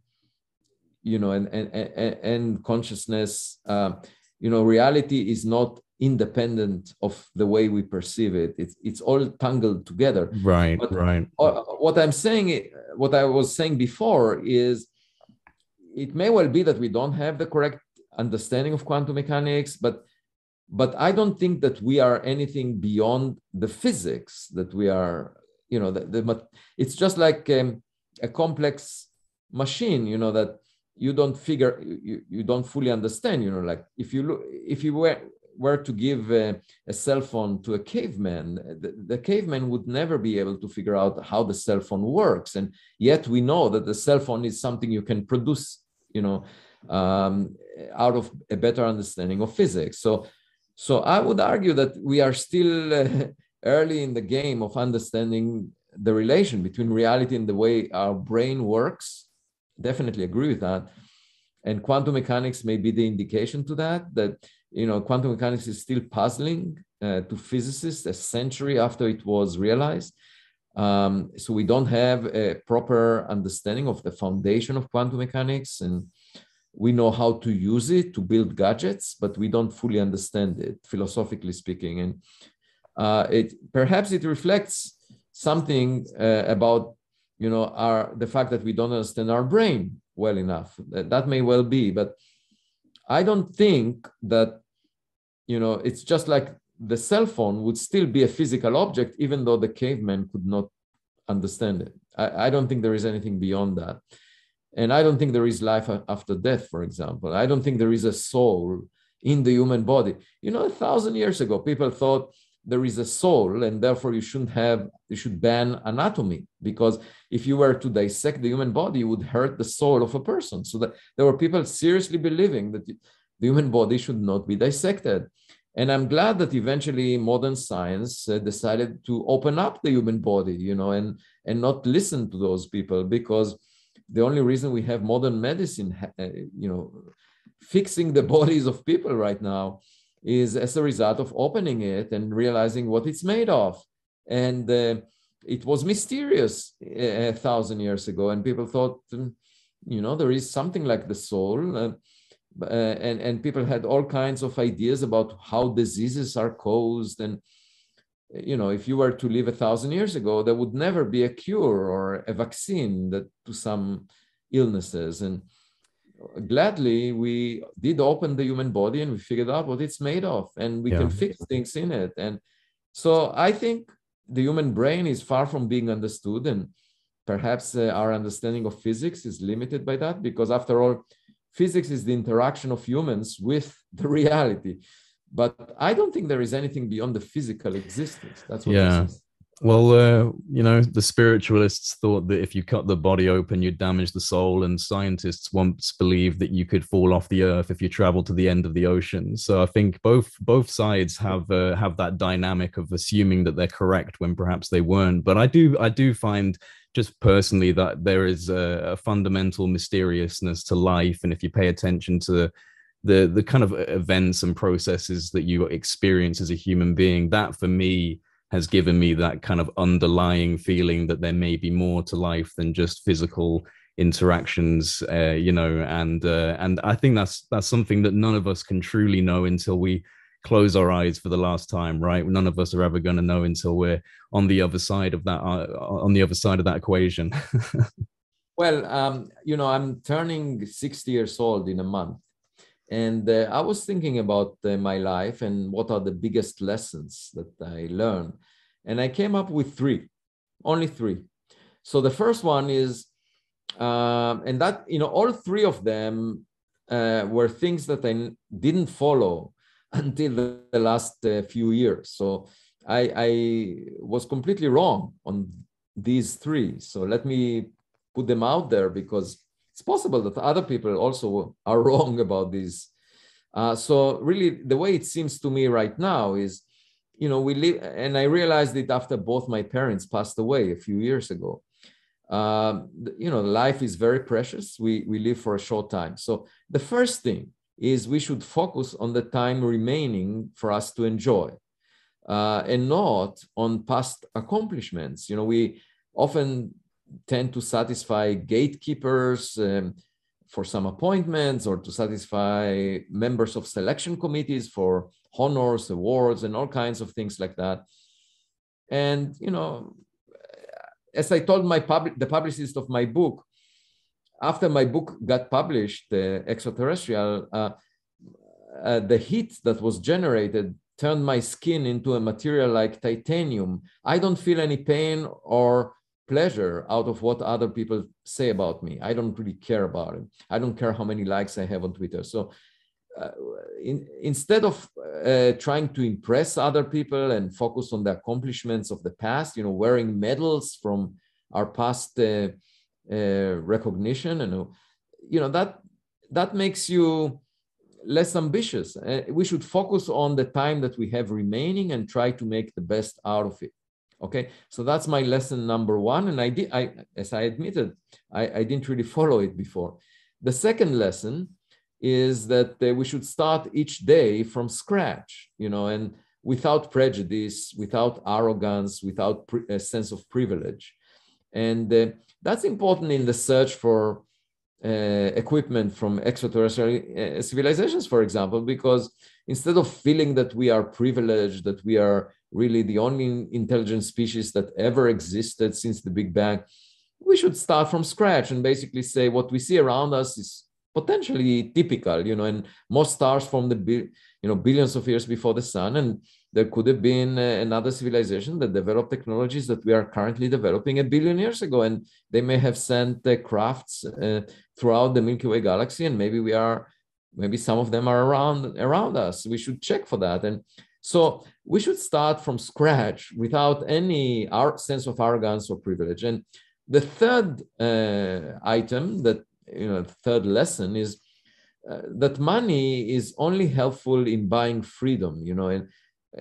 you know, and and and, and consciousness. Uh, you know, reality is not independent of the way we perceive it. It's it's all tangled together. Right. But right. What I'm saying, what I was saying before, is it may well be that we don't have the correct understanding of quantum mechanics, but but I don't think that we are anything beyond the physics that we are. You know, the, the it's just like um, a complex machine. You know that you don't figure you, you don't fully understand you know like if you look if you were were to give a, a cell phone to a caveman, the, the, caveman would never be able to figure out how the cell phone works. And yet we know that the cell phone is something you can produce, you know, um, out of a better understanding of physics. So, so I would argue that we are still uh, early in the game of understanding the relation between reality and the way our brain works. Definitely agree with that. And quantum mechanics may be the indication to that that you know quantum mechanics is still puzzling uh, to physicists a century after it was realized. Um, so we don't have a proper understanding of the foundation of quantum mechanics and we know how to use it to build gadgets but we don't fully understand it philosophically speaking. And uh, it perhaps it reflects something uh, about you know our the fact that we don't understand our brain well enough. That may well be, but I don't think that, you know, it's just like the cell phone would still be a physical object, even though the caveman could not understand it. I, I don't think there is anything beyond that. And I don't think there is life after death, for example. I don't think there is a soul in the human body. You know, a thousand years ago, people thought there is a soul and therefore you shouldn't have you should ban anatomy because if you were to dissect the human body you would hurt the soul of a person. So that there were people seriously believing that the human body should not be dissected. And i'm glad that eventually modern science uh, decided to open up the human body you know and and not listen to those people because the only reason we have modern medicine uh, you know fixing the <laughs> bodies of people right now is as a result of opening it and realizing what it's made of. And uh, it was mysterious a, thousand years ago, and people thought, um, you know, there is something like the soul. Uh, uh, and, and people had all kinds of ideas about how diseases are caused. And, you know, if you were to live a thousand years ago, there would never be a cure or a vaccine that, to some illnesses. And gladly we did open the human body and we figured out what it's made of and we yeah. can fix things in it. And so i think the human brain is far from being understood and perhaps uh, our understanding of physics is limited by that because after all physics is the interaction of humans with <laughs> the reality. But i don't think there is anything beyond the physical existence. That's what yeah well, uh, you know, the spiritualists thought that if you cut the body open, you'd damage the soul, and scientists once believed that you could fall off the earth if you travel to the end of the ocean. So I think both both sides have uh, have that dynamic of assuming that they're correct when perhaps they weren't. But I do I do find just personally that there is a, a fundamental mysteriousness to life, and if you pay attention to the the kind of events and processes that you experience as a human being, that for me has given me that kind of underlying feeling that there may be more to life than just physical interactions uh, you know and uh, and i think that's that's something that none of us can truly know until we close our eyes for the last time right? None of us are ever going to know until we're on the other side of that uh, on the other side of that equation. <laughs> Well um, you know i'm turning 60 years old in a month and uh, I was thinking about uh, my life and what are the biggest lessons that I learned. And I came up with three, only three. So the first one is, um, and that, you know, all three of them uh, were things that I didn't follow <laughs> until the, the last uh, few years. So I, I was completely wrong on these three. So let me put them out there because it's possible that other people also are <laughs> wrong about this. Uh, so really, the way it seems to me right now is, you know, we live, and I realized it after both my parents passed away a few years ago. Um, you know, life is very precious. We we live for a short time. So the first thing is we should focus on the time remaining for us to enjoy, uh, and not on past accomplishments. You know, we often tend to satisfy gatekeepers um, for some appointments or to satisfy members of selection committees for honors, awards, and all kinds of things like that. And, you know, as I told my public, the publicist of my book, after my book got published, the extraterrestrial, uh, uh, the heat that was generated turned my skin into a material like titanium. I don't feel any pain or pleasure out of what other people say about me. I don't really care about it. I don't care how many likes I have on Twitter. So uh, in, instead of uh, trying to impress other people and focus on the accomplishments of the past, you know, wearing medals from our past uh, uh recognition, and you know that that makes you less ambitious. Uh, we should focus on the time that we have remaining and try to make the best out of it. Okay, so that's my lesson number one, and I did. I, as I admitted, I, I didn't really follow it before. The second lesson is that uh, we should start each day from scratch, you know, and without prejudice, without arrogance, without a sense of privilege. And uh, that's important in the search for uh, equipment from extraterrestrial uh, civilizations, for example, because instead of feeling that we are privileged, that we are really the only intelligent species that ever existed since the Big Bang, we should start from scratch and basically say what we see around us is potentially typical, you know, and most stars from the, you know, billions of years before the sun. And there could have been uh, another civilization that developed technologies that we are currently developing a billion years ago. And they may have sent uh, crafts uh, throughout the Milky Way galaxy. And maybe we are, maybe some of them are around, around us. We should check for that. And so we should start from scratch without any sense of arrogance or privilege. And the third uh, item that you know third lesson is uh, that money is only helpful in buying freedom you know and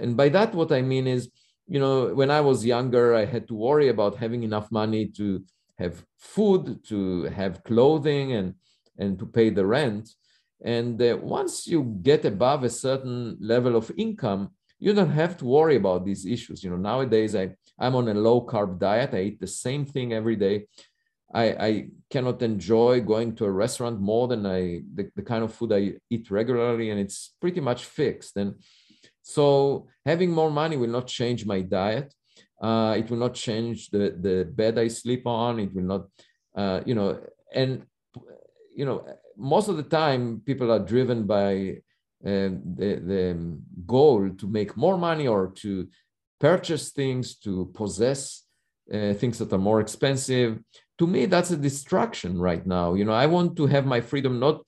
and by that what i mean is you know when i was younger i had to worry about having enough money to have food to have clothing and and to pay the rent and uh, once you get above a certain level of income you don't have to worry about these issues you know nowadays i i'm on a low carb diet i eat the same thing every day I, I cannot enjoy going to a restaurant more than I the, the kind of food I eat regularly, and it's pretty much fixed. And so having more money will not change my diet. Uh, it will not change the the bed I sleep on. It will not, uh, you know, and you know, most of the time people are driven by the the goal to make more money or to purchase things, to possess uh, things that are more expensive. To me that's a distraction right now. You know i want to have my freedom not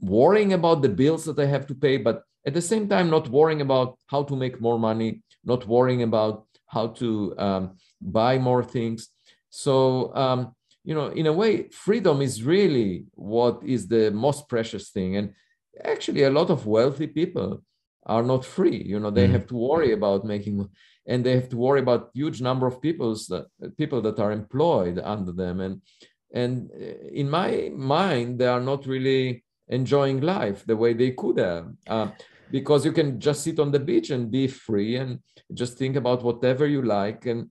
worrying about the bills that i have to pay but at the same time not worrying about how to make more money not worrying about how to um, buy more things. So um, you know in a way freedom is really what is the most precious thing. And actually a lot of wealthy people are not free. You know they mm. have to worry about making and they have to worry about huge number of people's that people that are employed under them. And and uh, in my mind they are not really enjoying life the way they could have uh, because you can just sit on the beach and be free and just think about whatever you like. And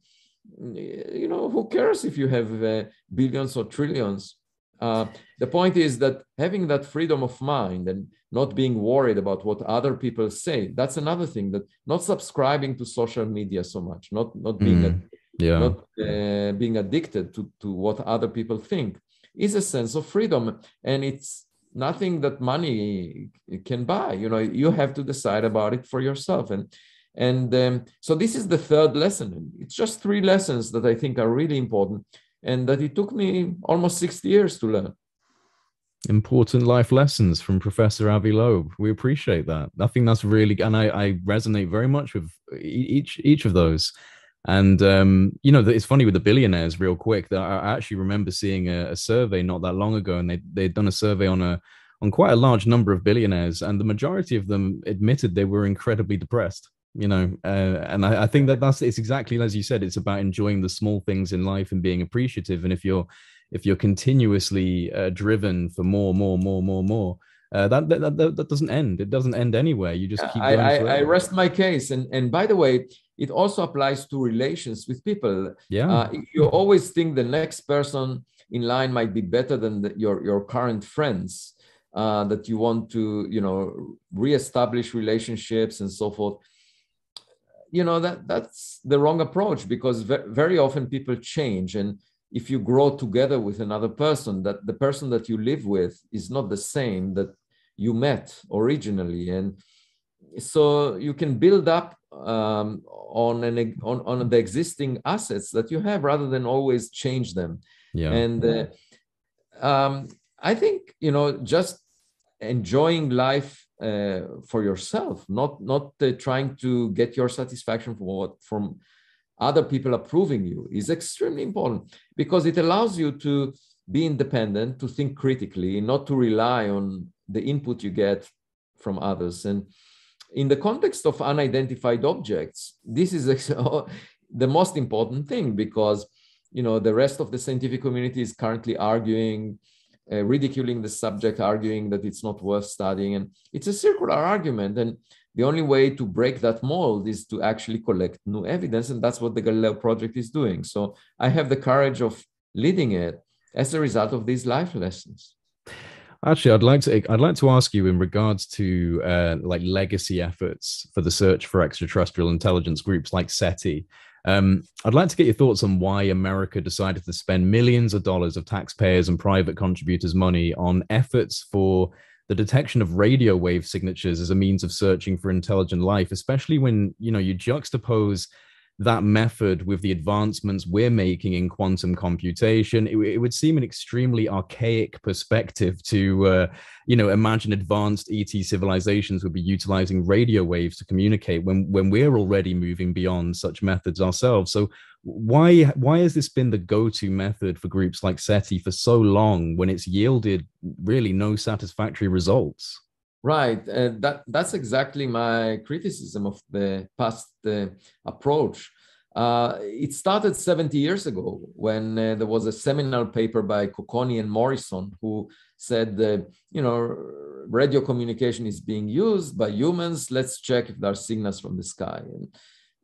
you know who cares if you have uh, billions or trillions uh, the point is that having that freedom of mind and not being worried about what other people say that's another thing that not subscribing to social media so much not not being mm, a, yeah. not uh, being addicted to to what other people think is a sense of freedom. And it's nothing that money can buy you know you have to decide about it for yourself. And and um, so this is the third lesson. It's just three lessons that i think are really important and that it took me almost 60 years to learn. Important life lessons from Professor Avi Loeb. We appreciate that. I think that's really, and I, I resonate very much with each each of those. And um, you know, it's funny with the billionaires. Real quick, that I actually remember seeing a, a survey not that long ago, and they they'd done a survey on a on quite a large number of billionaires, and the majority of them admitted they were incredibly depressed you know uh, and I, I, think that that's it's exactly as you said it's about enjoying the small things in life and being appreciative. And if you're if you're continuously uh, driven for more more more more more uh, that, that, that that doesn't end. It doesn't end anywhere. You just keep I, I, I, rest my case. And and by the way it also applies to relations with people. Yeah. Uh, you always think the next person in line might be better than the, your your current friends uh, that you want to you know reestablish relationships and so forth you know that that's the wrong approach because very often people change. And if you grow together with another person that the person that you live with is not the same that you met originally. And so you can build up um, on an on, on the existing assets that you have rather than always change them. Yeah. And uh, um, i think you know just enjoying life uh, for yourself, not not uh, trying to get your satisfaction from what from other people approving you is extremely important because it allows you to be independent, to think critically, not to rely on the input you get from others. And in the context of unidentified objects, this is <laughs> the most important thing because you know the rest of the scientific community is currently arguing uh, ridiculing the subject arguing that it's not worth studying. And it's a circular argument. And the only way to break that mold is to actually collect new evidence. And that's what the galileo project is doing. So i have the courage of leading it as a result of these life lessons. Actually, I'd like to I'd like to ask you in regards to uh, like legacy efforts for the search for extraterrestrial intelligence groups like SETI. Um, I'd like to get your thoughts on why America decided to spend millions of dollars of taxpayers and private contributors' money on efforts for the detection of radio wave signatures as a means of searching for intelligent life, especially when you know you juxtapose that method with the advancements we're making in quantum computation it, it would seem an extremely archaic perspective to uh, you know imagine advanced et civilizations would be utilizing radio waves to communicate when when we're already moving beyond such methods ourselves. So why why has this been the go-to method for groups like seti for so long when it's yielded really no satisfactory results Right. Uh, that that's exactly my criticism of the past uh, approach. Uh, it started 70 years ago when uh, there was a seminal paper by Cocconi and Morrison who said, you know, radio communication is being used by humans. Let's check if there are signals from the sky. And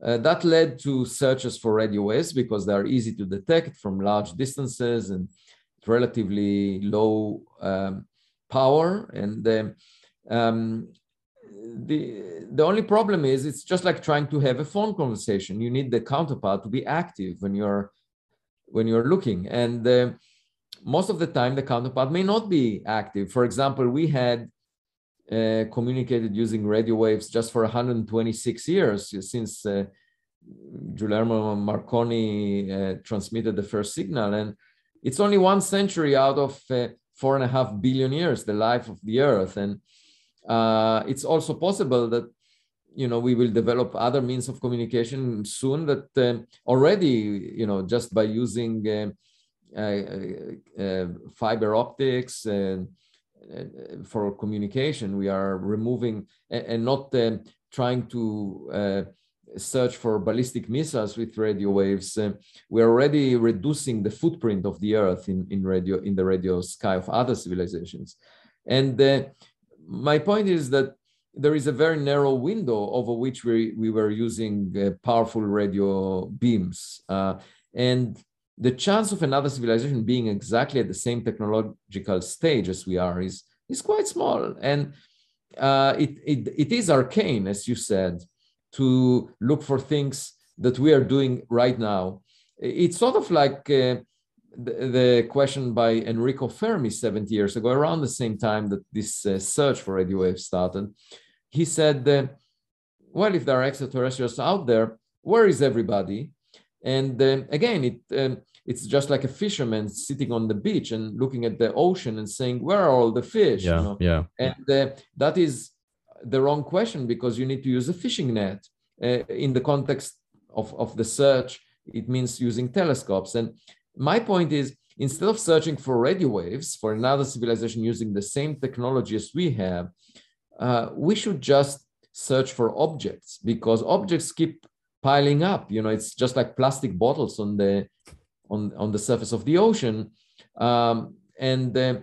uh, that led to searches for radio waves because they are easy to detect from large distances and relatively low um, power. And um, the the only problem is it's just like trying to have a phone conversation. You need the counterpart to be active when you're when you're looking, and uh, most of the time the counterpart may not be active. For example, we had uh, communicated using radio waves just for 126 years since uh, Guglielmo Marconi uh, transmitted the first signal, and it's only one century out of uh, four and a half billion years, the life of the Earth, and uh, it's also possible that you know we will develop other means of communication soon that uh, already you know just by using uh, uh, uh fiber optics and for communication we are removing and, not um, trying to uh, search for ballistic missiles with radio waves. We're already reducing the footprint of the earth in, in radio in the radio sky of other civilizations. And my point is that there is a very narrow window over which we, we were using uh, powerful radio beams. Uh, and the chance of another civilization being exactly at the same technological stage as we are is, is quite small. And uh, it, it, it is arcane, as you said, to look for things that we are doing right now. It's sort of like uh, the, the, question by Enrico Fermi 70 years ago, around the same time that this uh, search for radio waves started. He said, uh, well, if there are extraterrestrials out there, where is everybody? And uh, again, it, um, it's just like a fisherman sitting on the beach and looking at the ocean and saying, where are all the fish? Yeah, you know? yeah. And uh, that is the wrong question because you need to use a fishing net. Uh, in the context of, of the search, it means using telescopes. And my point is instead of searching for radio waves for another civilization using the same technology as we have, uh, we should just search for objects because objects keep piling up. You know, it's just like plastic bottles on the on, on the surface of the ocean. Um, and uh,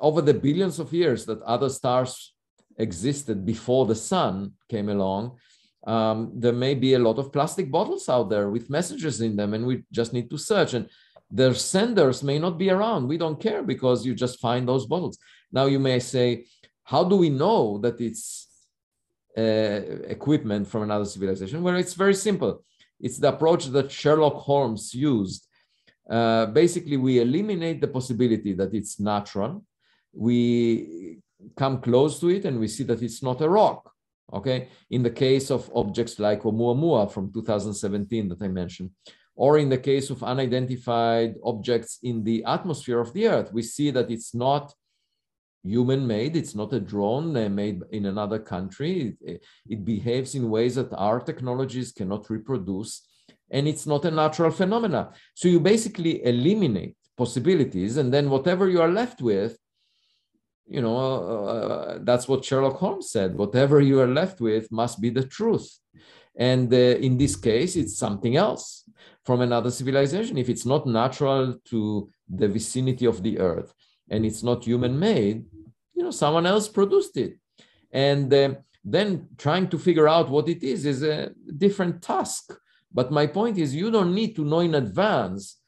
over the billions of years that other stars existed before the sun came along, um, there may be a lot of plastic bottles out there with messages in them, and we just need to search. And their senders may not be around. We don't care because you just find those bottles. Now you may say, how do we know that it's uh, equipment from another civilization? Well, it's very simple. It's the approach that Sherlock Holmes used. Uh, basically, we eliminate the possibility that it's natural. We come close to it and we see that it's not a rock. Okay. In the case of objects like Oumuamua from 2017 that I mentioned, or in the case of unidentified objects in the atmosphere of the Earth, we see that it's not human made. It's not a drone made in another country. It, it, behaves in ways that our technologies cannot reproduce, and it's not a natural phenomena. So you basically eliminate possibilities, and then whatever you are left with, you know, uh, uh, that's what Sherlock Holmes said. Whatever you are left with must be the truth. And uh, in this case, it's something else from another civilization. If it's not natural to the vicinity of the earth, and it's not human made, you know, someone else produced it. And uh, then trying to figure out what it is is a different task. But my point is, you don't need to know in advance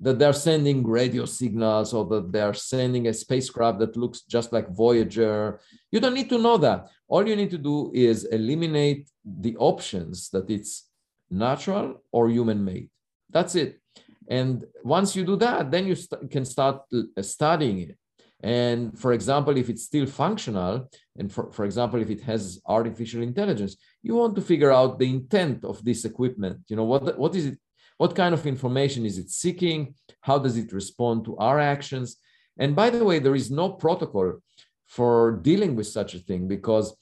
that they're sending radio signals or that they're sending a spacecraft that looks just like Voyager. You don't need to know that. All you need to do is eliminate the options that it's natural or human made. That's it. And once you do that, then you st- can start uh, studying it. And for example, if it's still functional, and for, for example, if it has artificial intelligence, you want to figure out the intent of this equipment. You know, what, what is it? What kind of information is it seeking? How does it respond to our actions? And by the way, there is no protocol for dealing with such a thing because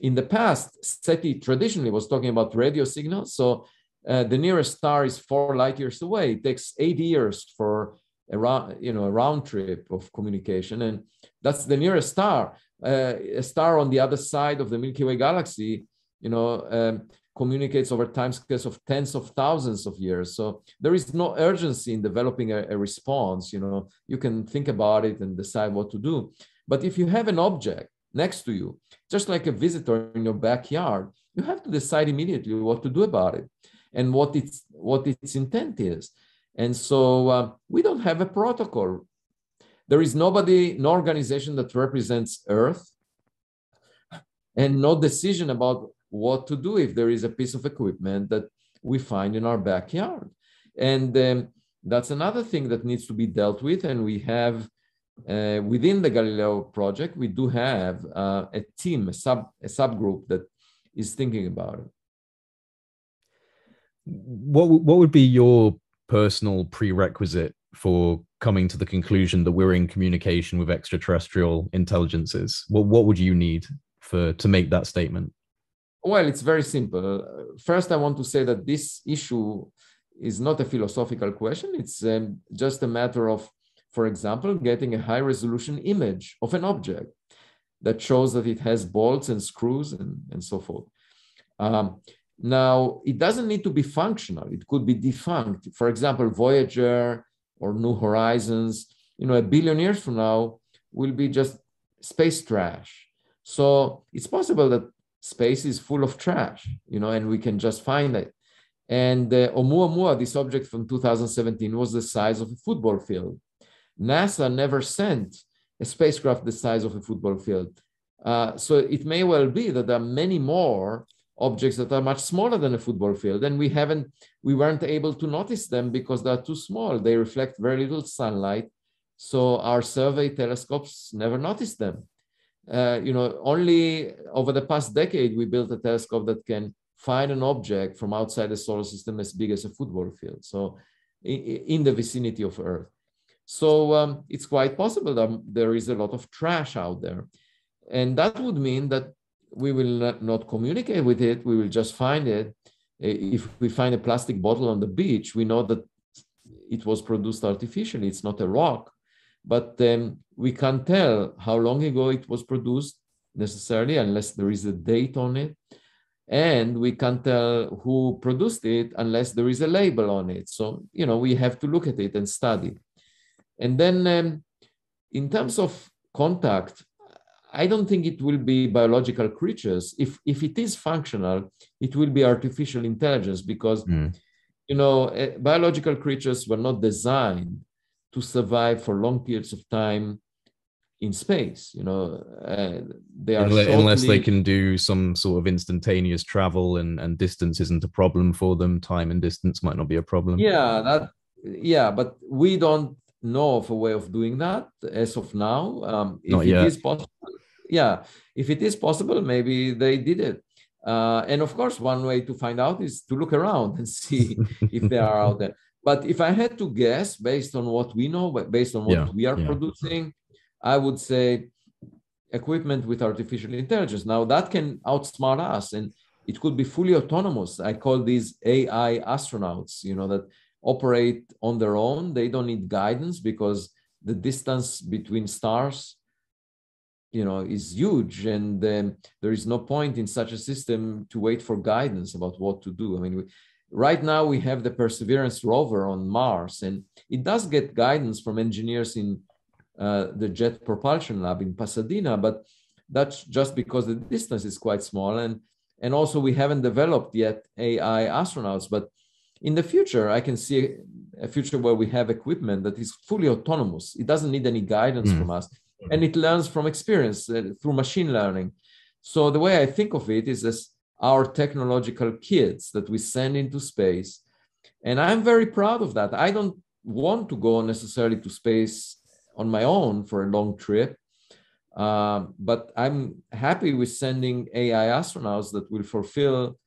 in the past, SETI traditionally was talking about radio signals. So uh, the nearest star is four light years away. It takes eight years for a round, you know, a round trip of communication, and that's the nearest star. Uh, a star on the other side of the Milky Way galaxy, you know, um, communicates over timescales of tens of thousands of years. So there is no urgency in developing a, a response. You know, you can think about it and decide what to do. But if you have an object next to you, just like a visitor in your backyard, you have to decide immediately what to do about it and what its what its intent is. And so uh, we don't have a protocol. There is nobody, no organization that represents Earth, and no decision about what to do if there is a piece of equipment that we find in our backyard. And um, that's another thing that needs to be dealt with. And we have uh, within the Galileo project, we do have uh, a team, a sub a subgroup that is thinking about it. What what would be your personal prerequisite for coming to the conclusion that we're in communication with extraterrestrial intelligences? What what would you need for to make that statement? Well, it's very simple. First, I want to say that this issue is not a philosophical question. It's um, just a matter of, for example, getting a high resolution image of an object that shows that it has bolts and screws and, and so forth. Um, now, it doesn't need to be functional. It could be defunct. For example, Voyager or New Horizons, you know, a billion years from now will be just space trash. So it's possible that space is full of trash, you know, and we can just find it. And uh, Oumuamua, this object from 2017, was the size of a football field. NASA never sent a spacecraft the size of a football field. Uh, so it may well be that there are many more objects that are much smaller than a football field and we haven't we weren't able to notice them because they're too small. They reflect very little sunlight so our survey telescopes never noticed them. Uh, you know only over the past decade we built a telescope that can find an object from outside the solar system as big as a football field so in, the vicinity of earth. So um, it's quite possible that there is a lot of trash out there. And that would mean that we will not, communicate with it. We will just find it. If we find a plastic bottle on the beach, we know that it was produced artificially. It's not a rock, but um, we can't tell how long ago it was produced necessarily, unless there is a date on it. And we can't tell who produced it unless there is a label on it. So, you know, we have to look at it and study. And then, um, in terms of contact, I don't think it will be biological creatures. If if it is functional, it will be artificial intelligence because mm. you know uh, biological creatures were not designed to survive for long periods of time in space. You know, uh, they are unless, unless they can do some sort of instantaneous travel and and distance isn't a problem for them. Time and distance might not be a problem. Yeah, that yeah, but we don't know of a way of doing that as of now. Um, if Not yet. it is possible, yeah, if it is possible, maybe they did it. Uh, and of course, one way to find out is to look around and <laughs> see if they are out there. But if I had to guess based on what we know, based on what yeah, we are yeah. producing, I would say equipment with artificial intelligence. Now that can outsmart us and it could be fully autonomous. I call these AI astronauts, you know, that operate on their own. They don't need guidance because the distance between stars, you know, is huge. And um, there is no point in such a system to wait for guidance about what to do. I mean, we, right now we have the Perseverance rover on Mars, and it does get guidance from engineers in uh, the Jet Propulsion Lab in Pasadena, but that's just because the distance is quite small. And, and also we haven't developed yet AI astronauts, but in the future, I can see a future where we have equipment that is fully autonomous. It doesn't need any guidance mm. from us, and it learns from experience uh, through machine learning. So the way I think of it is as our technological kids that we send into space, and I'm very proud of that. I don't want to go necessarily to space on my own for a long trip. Um, but I'm happy with sending AI astronauts that will fulfill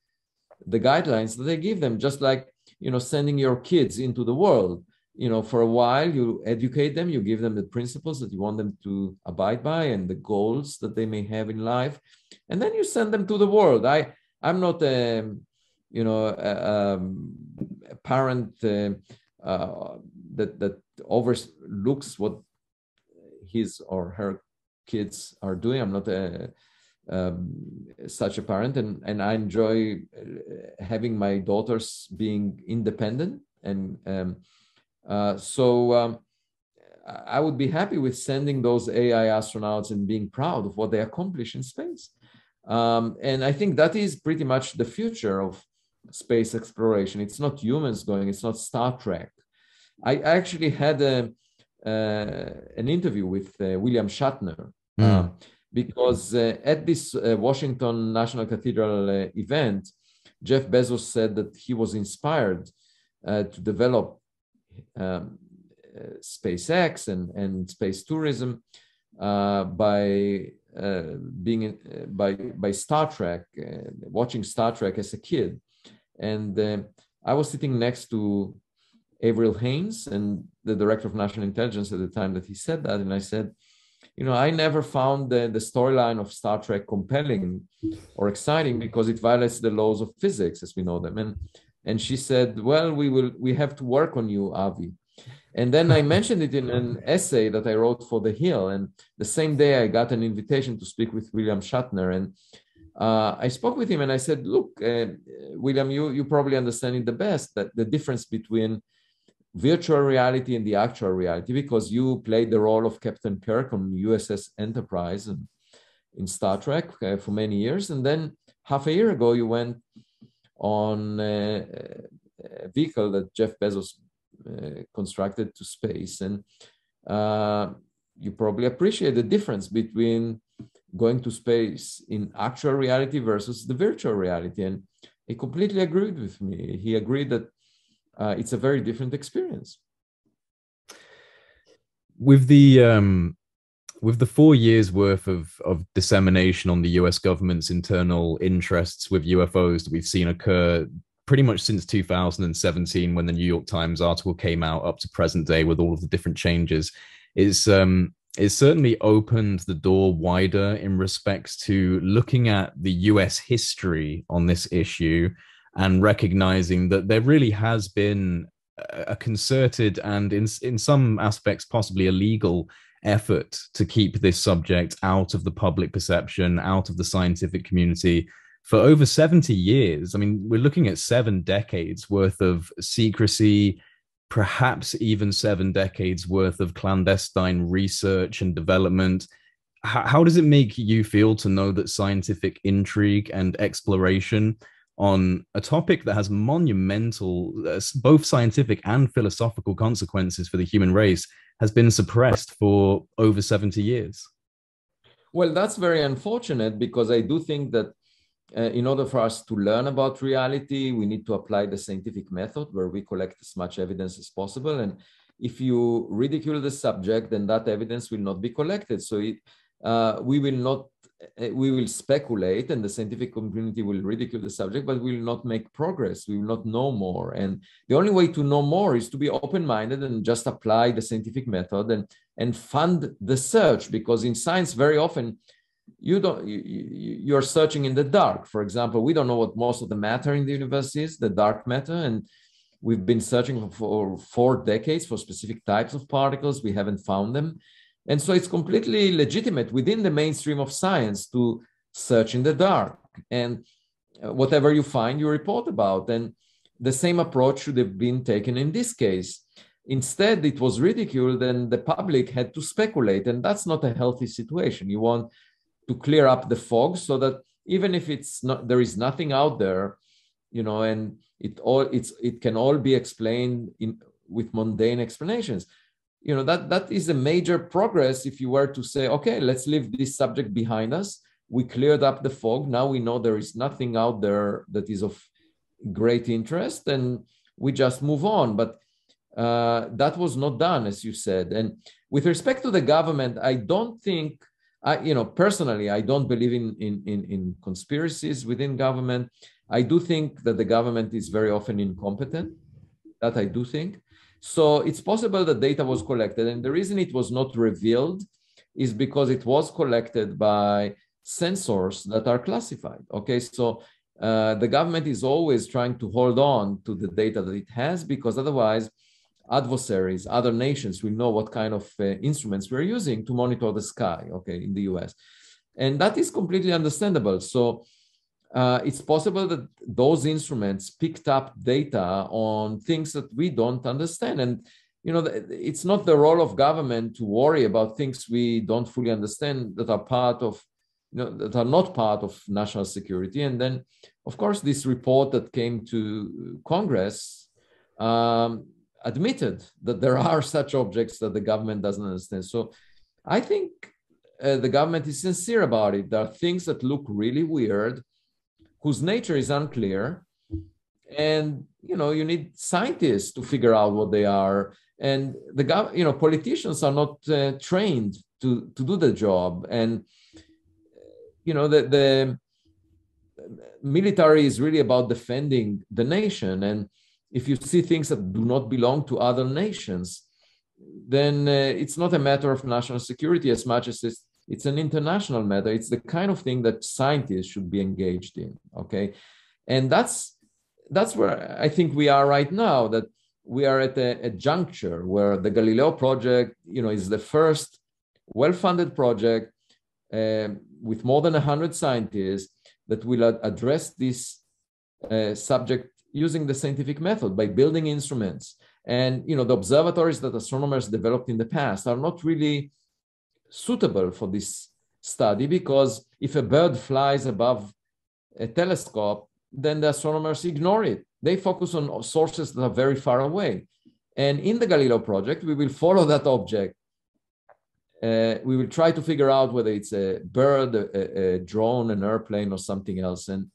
the guidelines that they give them, just like you know sending your kids into the world. You know, for a while you educate them, you give them the principles that you want them to abide by and the goals that they may have in life, and then you send them to the world. I I'm not a you know a, um, a parent uh, uh, that that overlooks what his or her kids are doing. I'm not a, um, such a parent, and and I enjoy uh, having my daughters being independent, and um, uh, so um, I would be happy with sending those AI astronauts and being proud of what they accomplish in space. Um, and I think that is pretty much the future of space exploration. It's not humans going, it's not Star Trek. I actually had a, uh, an interview with uh, William Shatner mm. because at this Washington National Cathedral event, Jeff Bezos said that he was inspired to develop um, SpaceX and, and space tourism uh, by uh, being in, uh, by by Star Trek, watching Star Trek as a kid, and I was sitting next to Avril Haines and the director of national intelligence at the time that he said that. And I said, you know, I never found the, the storyline of Star Trek compelling or exciting because it violates the laws of physics as we know them. And and she said, well, we will we have to work on you, Avi. And then I <laughs> mentioned it in an essay that I wrote for The Hill. And the same day I got an invitation to speak with William Shatner. And uh, I spoke with him and I said, look, uh, William, you, you probably understand it the best that the difference between virtual reality and the actual reality because you played the role of Captain Kirk on USS Enterprise and in Star Trek uh, for many years, and then half a year ago you went on uh, a vehicle that Jeff Bezos uh, constructed to space, and uh, you probably appreciate the difference between going to space in actual reality versus the virtual reality, and he completely agreed with me. He agreed that uh, it's a very different experience. With the um, with the four years worth of of dissemination on the U.S. government's internal interests with UFOs that we've seen occur pretty much since 2017 when the New York Times article came out up to present day with all of the different changes is um it certainly opened the door wider in respects to looking at the US history on this issue and recognizing that there really has been a concerted and in in some aspects possibly illegal effort to keep this subject out of the public perception out of the scientific community for over 70 years. I mean we're looking at 7 decades worth of secrecy perhaps even 7 decades worth of clandestine research and development. How, how does it make you feel to know that scientific intrigue and exploration on a topic that has monumental, uh, both scientific and philosophical consequences for the human race, has been suppressed for over 70 years. Well, that's very unfortunate because I do think that uh, in order for us to learn about reality, we need to apply the scientific method where we collect as much evidence as possible. And if you ridicule the subject, then that evidence will not be collected. So it, uh, we will not Uh, we will speculate and the scientific community will ridicule the subject, but we will not make progress. We will not know more. And the only way to know more is to be open-minded and just apply the scientific method and, and fund the search because in science, very often you don't you, you're searching in the dark. For example, we don't know what most of the matter in the universe is, the dark matter. And we've been searching for four decades for specific types of particles. We haven't found them. And so it's completely legitimate within the mainstream of science to search in the dark. And uh, whatever you find, you report about. And the same approach should have been taken in this case. Instead, it was ridiculed, and the public had to speculate. And that's not a healthy situation. You want to clear up the fog so that even if it's not there is nothing out there, you know, and it all it's it can all be explained in with mundane explanations you know that that is a major progress if you were to say okay let's leave this subject behind us. We cleared up the fog. Now we know there is nothing out there that is of great interest and we just move on. But uh, that was not done as you said. And with respect to the government i don't think I, you know personally i don't believe in, in in in conspiracies within government. I do think that the government is very often incompetent. That i do think so it's possible that data was collected. And the reason it was not revealed is because it was collected by sensors that are classified. Okay, so uh, the government is always trying to hold on to the data that it has because otherwise adversaries, other nations will know what kind of uh, instruments we're using to monitor the sky, okay, in the US. And that is completely understandable. So uh, it's possible that those instruments picked up data on things that we don't understand. And you know, it's not the role of government to worry about things we don't fully understand that are part of, you know, that are not part of national security. And then, of course, this report that came to Congress um, admitted that there <laughs> are such objects that the government doesn't understand. So, I think uh, the government is sincere about it. There are things that look really weird whose nature is unclear. And you know you need scientists to figure out what they are. And the gov- you know politicians are not uh, trained to to do the job. And you know the the military is really about defending the nation. And if you see things that do not belong to other nations then uh, it's not a matter of national security as much as it's it's an international matter. It's the kind of thing that scientists should be engaged in. Okay, and that's that's where I think we are right now. That we are at a, a juncture where the Galileo project, you know, is the first well-funded project uh, with more than hundred scientists that will ad- address this uh, subject using the scientific method by building instruments. And you know, the observatories that astronomers developed in the past are not really suitable for this study because if a bird flies above a telescope, then the astronomers ignore it. They focus on sources that are very far away. And in the Galileo project, we will follow that object. Uh, we will try to figure out whether it's a bird, a, a, drone, an airplane, or something else. And,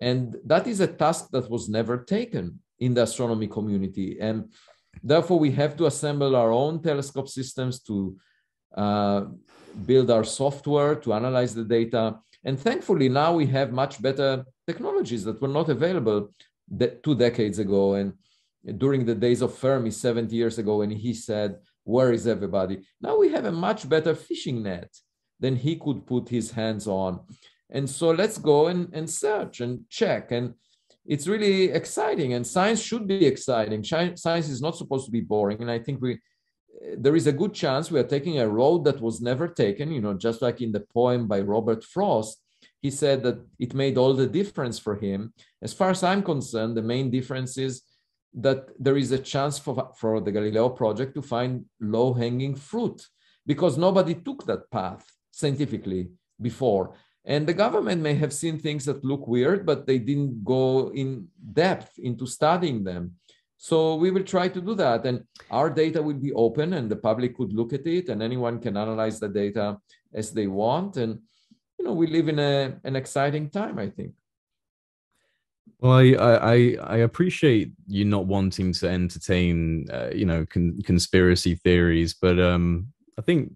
and that is a task that was never taken in the astronomy community. And therefore, we have to assemble our own telescope systems to Uh, build our software to analyze the data. And thankfully, now we have much better technologies that were not available two decades ago. And during the days of Fermi 70 years ago, when he said, Where is everybody? Now we have a much better fishing net than he could put his hands on. And so let's go and, and search and check. And it's really exciting. And science should be exciting. Science is not supposed to be boring. And I think we there is a good chance we are taking a road that was never taken, you know, just like in the poem by Robert Frost. He said that it made all the difference for him. As far as I'm concerned, the main difference is that there is a chance for, for the Galileo project to find low hanging fruit because nobody took that path scientifically before. And the government may have seen things that look weird, but they didn't go in depth into studying them. So we will try to do that. And our data will be open and the public could look at it and anyone can analyze the data as they want. And, you know, we live in a, an exciting time, I think. Well, I, I I appreciate you not wanting to entertain, uh, you know, con- conspiracy theories, but um, I think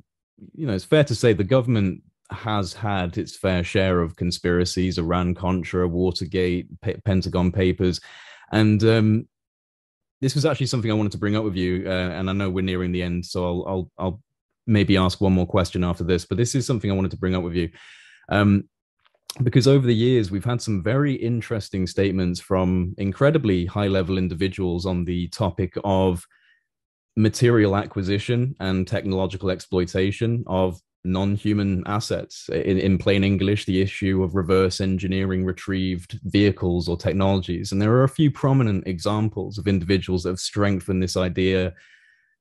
you know it's fair to say the government has had its fair share of conspiracies, Iran Contra, Watergate, P- Pentagon Papers, and um, this was actually something I wanted to bring up with you. Uh, and I know we're nearing the end, so I'll, I'll, I'll maybe ask one more question after this. But this is something I wanted to bring up with you. Um, because over the years we've had some very interesting statements from incredibly high level individuals on the topic of material acquisition and technological exploitation of non-human assets. In, in plain english the issue of reverse engineering retrieved vehicles or technologies. And there are a few prominent examples of individuals that have strengthened this idea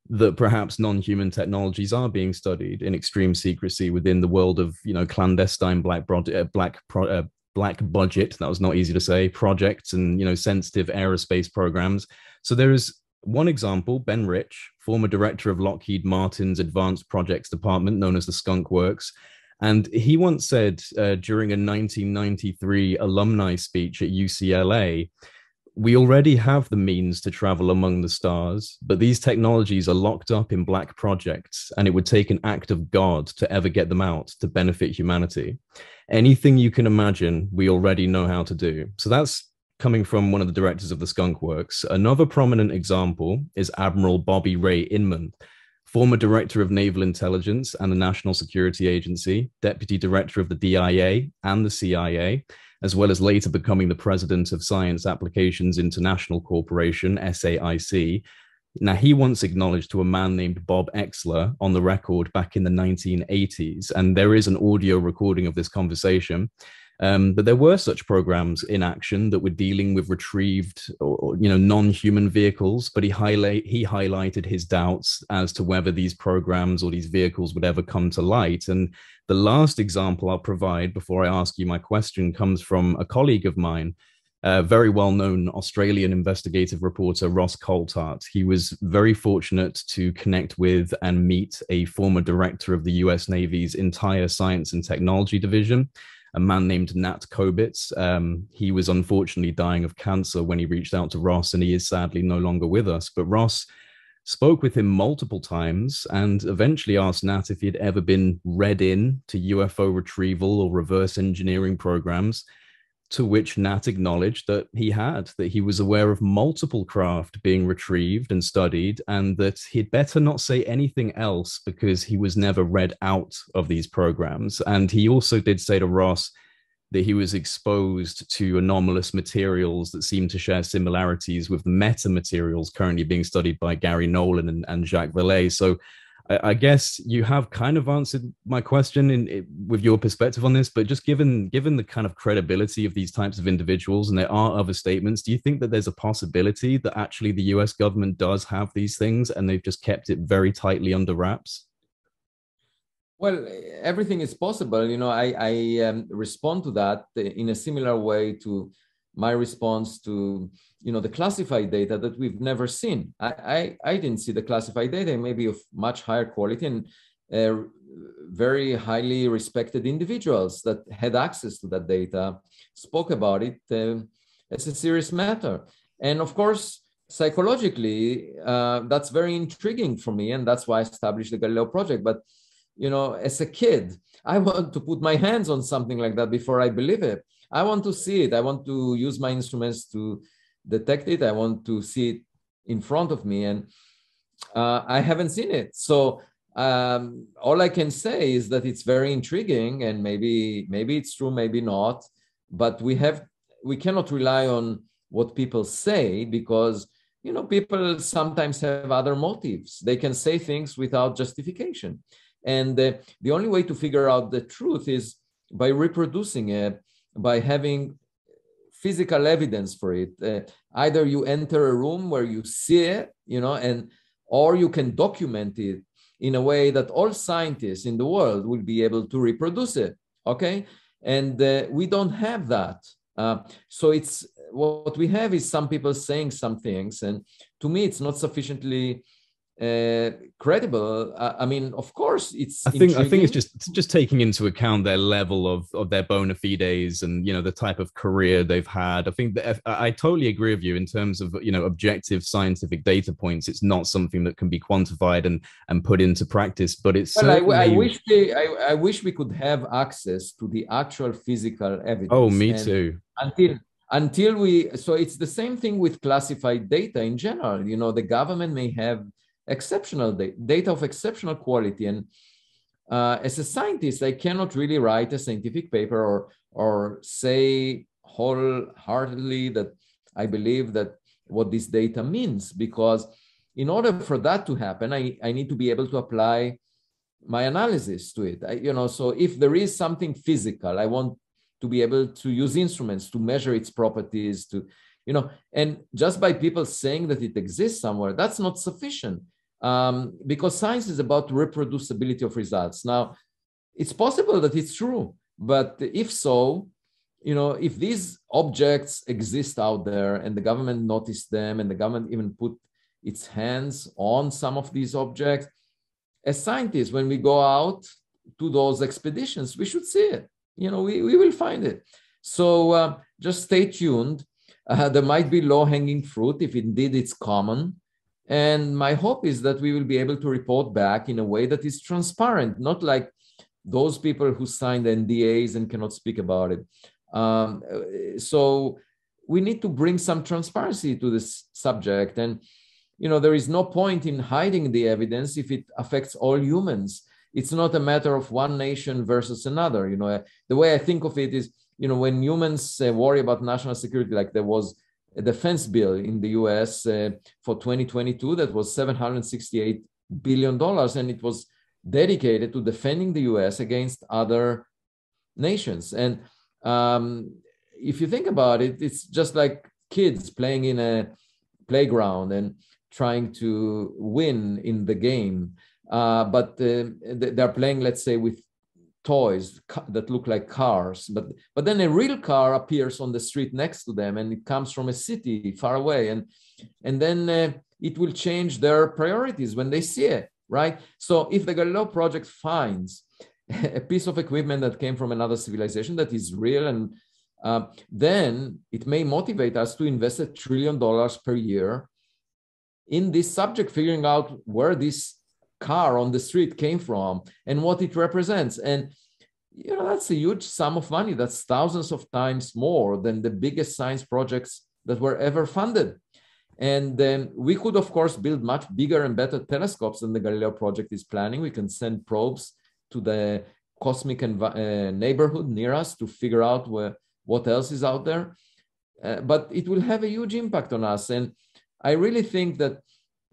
that perhaps non-human technologies are being studied in extreme secrecy within the world of you know clandestine black uh, black pro, uh, black budget that was not easy to say projects and you know sensitive aerospace programs. So there is one example ben rich former director of lockheed martin's advanced projects department known as the skunk works and he once said uh, during a 1993 alumni speech at ucla we already have the means to travel among the stars, but these technologies are locked up in black projects, and it would take an act of God to ever get them out to benefit humanity. Anything you can imagine, we already know how to do. So that's coming from one of the directors of the Skunk Works. Another prominent example is Admiral Bobby Ray Inman, former director of naval intelligence and the National Security Agency, deputy director of the DIA and the CIA as well as later becoming the president of Science Applications International Corporation, SAIC. Now, he once acknowledged to a man named Bob Oechsler on the record back in the 1980s, and there is an audio recording of this conversation. Um, but there were such programs in action that were dealing with retrieved or, or you know non-human vehicles. But he highlight he highlighted his doubts as to whether these programs or these vehicles would ever come to light. And the last example I'll provide before I ask you my question comes from a colleague of mine, a very well known Australian investigative reporter, Ross Coulthart. He was very fortunate to connect with and meet a former director of the US Navy's entire science and technology division a man named Nat Kobitz. Um, he was unfortunately dying of cancer when he reached out to Ross, and he is sadly no longer with us. But Ross spoke with him multiple times and eventually asked Nat if he had ever been read in to UFO retrieval or reverse engineering programs to which Nat acknowledged that he had, that he was aware of multiple craft being retrieved and studied, and that he'd better not say anything else because he was never read out of these programs. And he also did say to Ross that he was exposed to anomalous materials that seemed to share similarities with the meta materials currently being studied by Garry Nolan and, and Jacques Vallée. So I, I guess you have kind of answered my question in, in, with your perspective on this, but just given given the kind of credibility of these types of individuals, and there are other statements, do you think that there's a possibility that actually the U.S. government does have these things and they've just kept it very tightly under wraps? Well, everything is possible. You know, I, I um, respond to that in a similar way to my response to you know the classified data that we've never seen. I I, I didn't see the classified data, maybe of much higher quality and uh, very highly respected individuals that had access to that data spoke about it uh, as a serious matter. And of course, psychologically, uh, that's very intriguing for me, and that's why I established the Galileo project. But you know, as a kid, I want to put my hands on something like that before I believe it. I want to see it. I want to use my instruments to detect it. I want to see it in front of me, and uh, I haven't seen it. So um, all I can say is that it's very intriguing, and maybe maybe it's true, maybe not. But we have we cannot rely on what people say because you know people sometimes have other motives. They can say things without justification, and uh, the only way to figure out the truth is by reproducing it, by having physical evidence for it. Uh, either you enter a room where you see it, you know, and or you can document it in a way that all scientists in the world will be able to reproduce it. Okay, and uh, we don't have that. Uh, so it's what we have is some people saying some things, and to me, it's not sufficiently uh, credible. Uh, I mean, of course, it's. I think intriguing. I think it's just it's just taking into account their level of of their bona fides and you know the type of career they've had. I think that I, I totally agree with you in terms of you know objective scientific data points. It's not something that can be quantified and and put into practice, but it's. Well, I, I, wish we I, I wish we could have access to the actual physical evidence. Oh, me too. Until until we so it's the same thing with classified data in general you know the government may have exceptional data, data of exceptional quality. And uh, as a scientist, I cannot really write a scientific paper or, or say wholeheartedly that I believe that what this data means, because in order for that to happen, I, I need to be able to apply my analysis to it. I, you know, so if there is something physical, I want to be able to use instruments to measure its properties, to, you know, and just by people saying that it exists somewhere, that's not sufficient um, because science is about reproducibility of results. Now, it's possible that it's true, but if so, you know, if these objects exist out there and the government noticed them and the government even put its hands on some of these objects, as scientists, when we go out to those expeditions, we should see it. You know, we, we will find it. So uh, just stay tuned. Uh, there might be low hanging fruit if indeed it's common. And my hope is that we will be able to report back in a way that is transparent, not like those people who signed NDAs and cannot speak about it. Um, so we need to bring some transparency to this subject. And, you know, there is no point in hiding the evidence if it affects all humans. It's not a matter of one nation versus another. You know, the way I think of it is, you know, when humans uh, worry about national security, like there was defense bill in the US uh, for 2022 that was $768 billion, and it was dedicated to defending the US against other nations. And um, if you think about it, it's just like kids playing in a playground and trying to win in the game. Uh, but uh, they're playing, let's say, with toys that look like cars but but then a real car appears on the street next to them and it comes from a city far away and and then uh, it will change their priorities when they see it right? So if the galileo project finds <laughs> a piece of equipment that came from another civilization that is real and uh, then it may motivate us to invest a trillion dollars per year in this subject figuring out where this car on the street came from and what it represents. And you know that's a huge sum of money. That's thousands of times more than the biggest science projects that were ever funded. And we could, of course, build much bigger and better telescopes than the Galileo project is planning. We can send probes to the cosmic uh, neighborhood near us to figure out where, what else is out there. Uh, but it will have a huge impact on us. And I really think that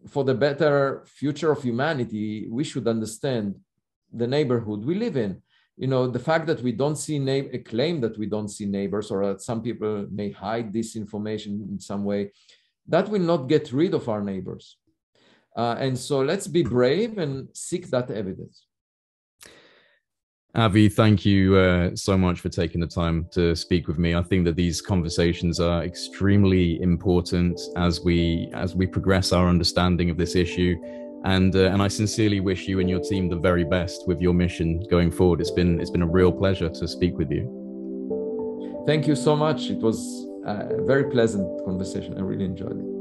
for the better future of humanity, we should understand the neighborhood we live in. You know, the fact that we don't see na- a claim that we don't see neighbors, or that some people may hide this information in some way, that will not get rid of our neighbors. Uh, and so let's be brave and seek that evidence. Avi, thank you uh, so much for taking the time to speak with me. I think that these conversations are extremely important as we as we progress our understanding of this issue, and uh, and I sincerely wish you and your team the very best with your mission going forward. It's been it's been a real pleasure to speak with you. Thank you so much. It was a very pleasant conversation. I really enjoyed it.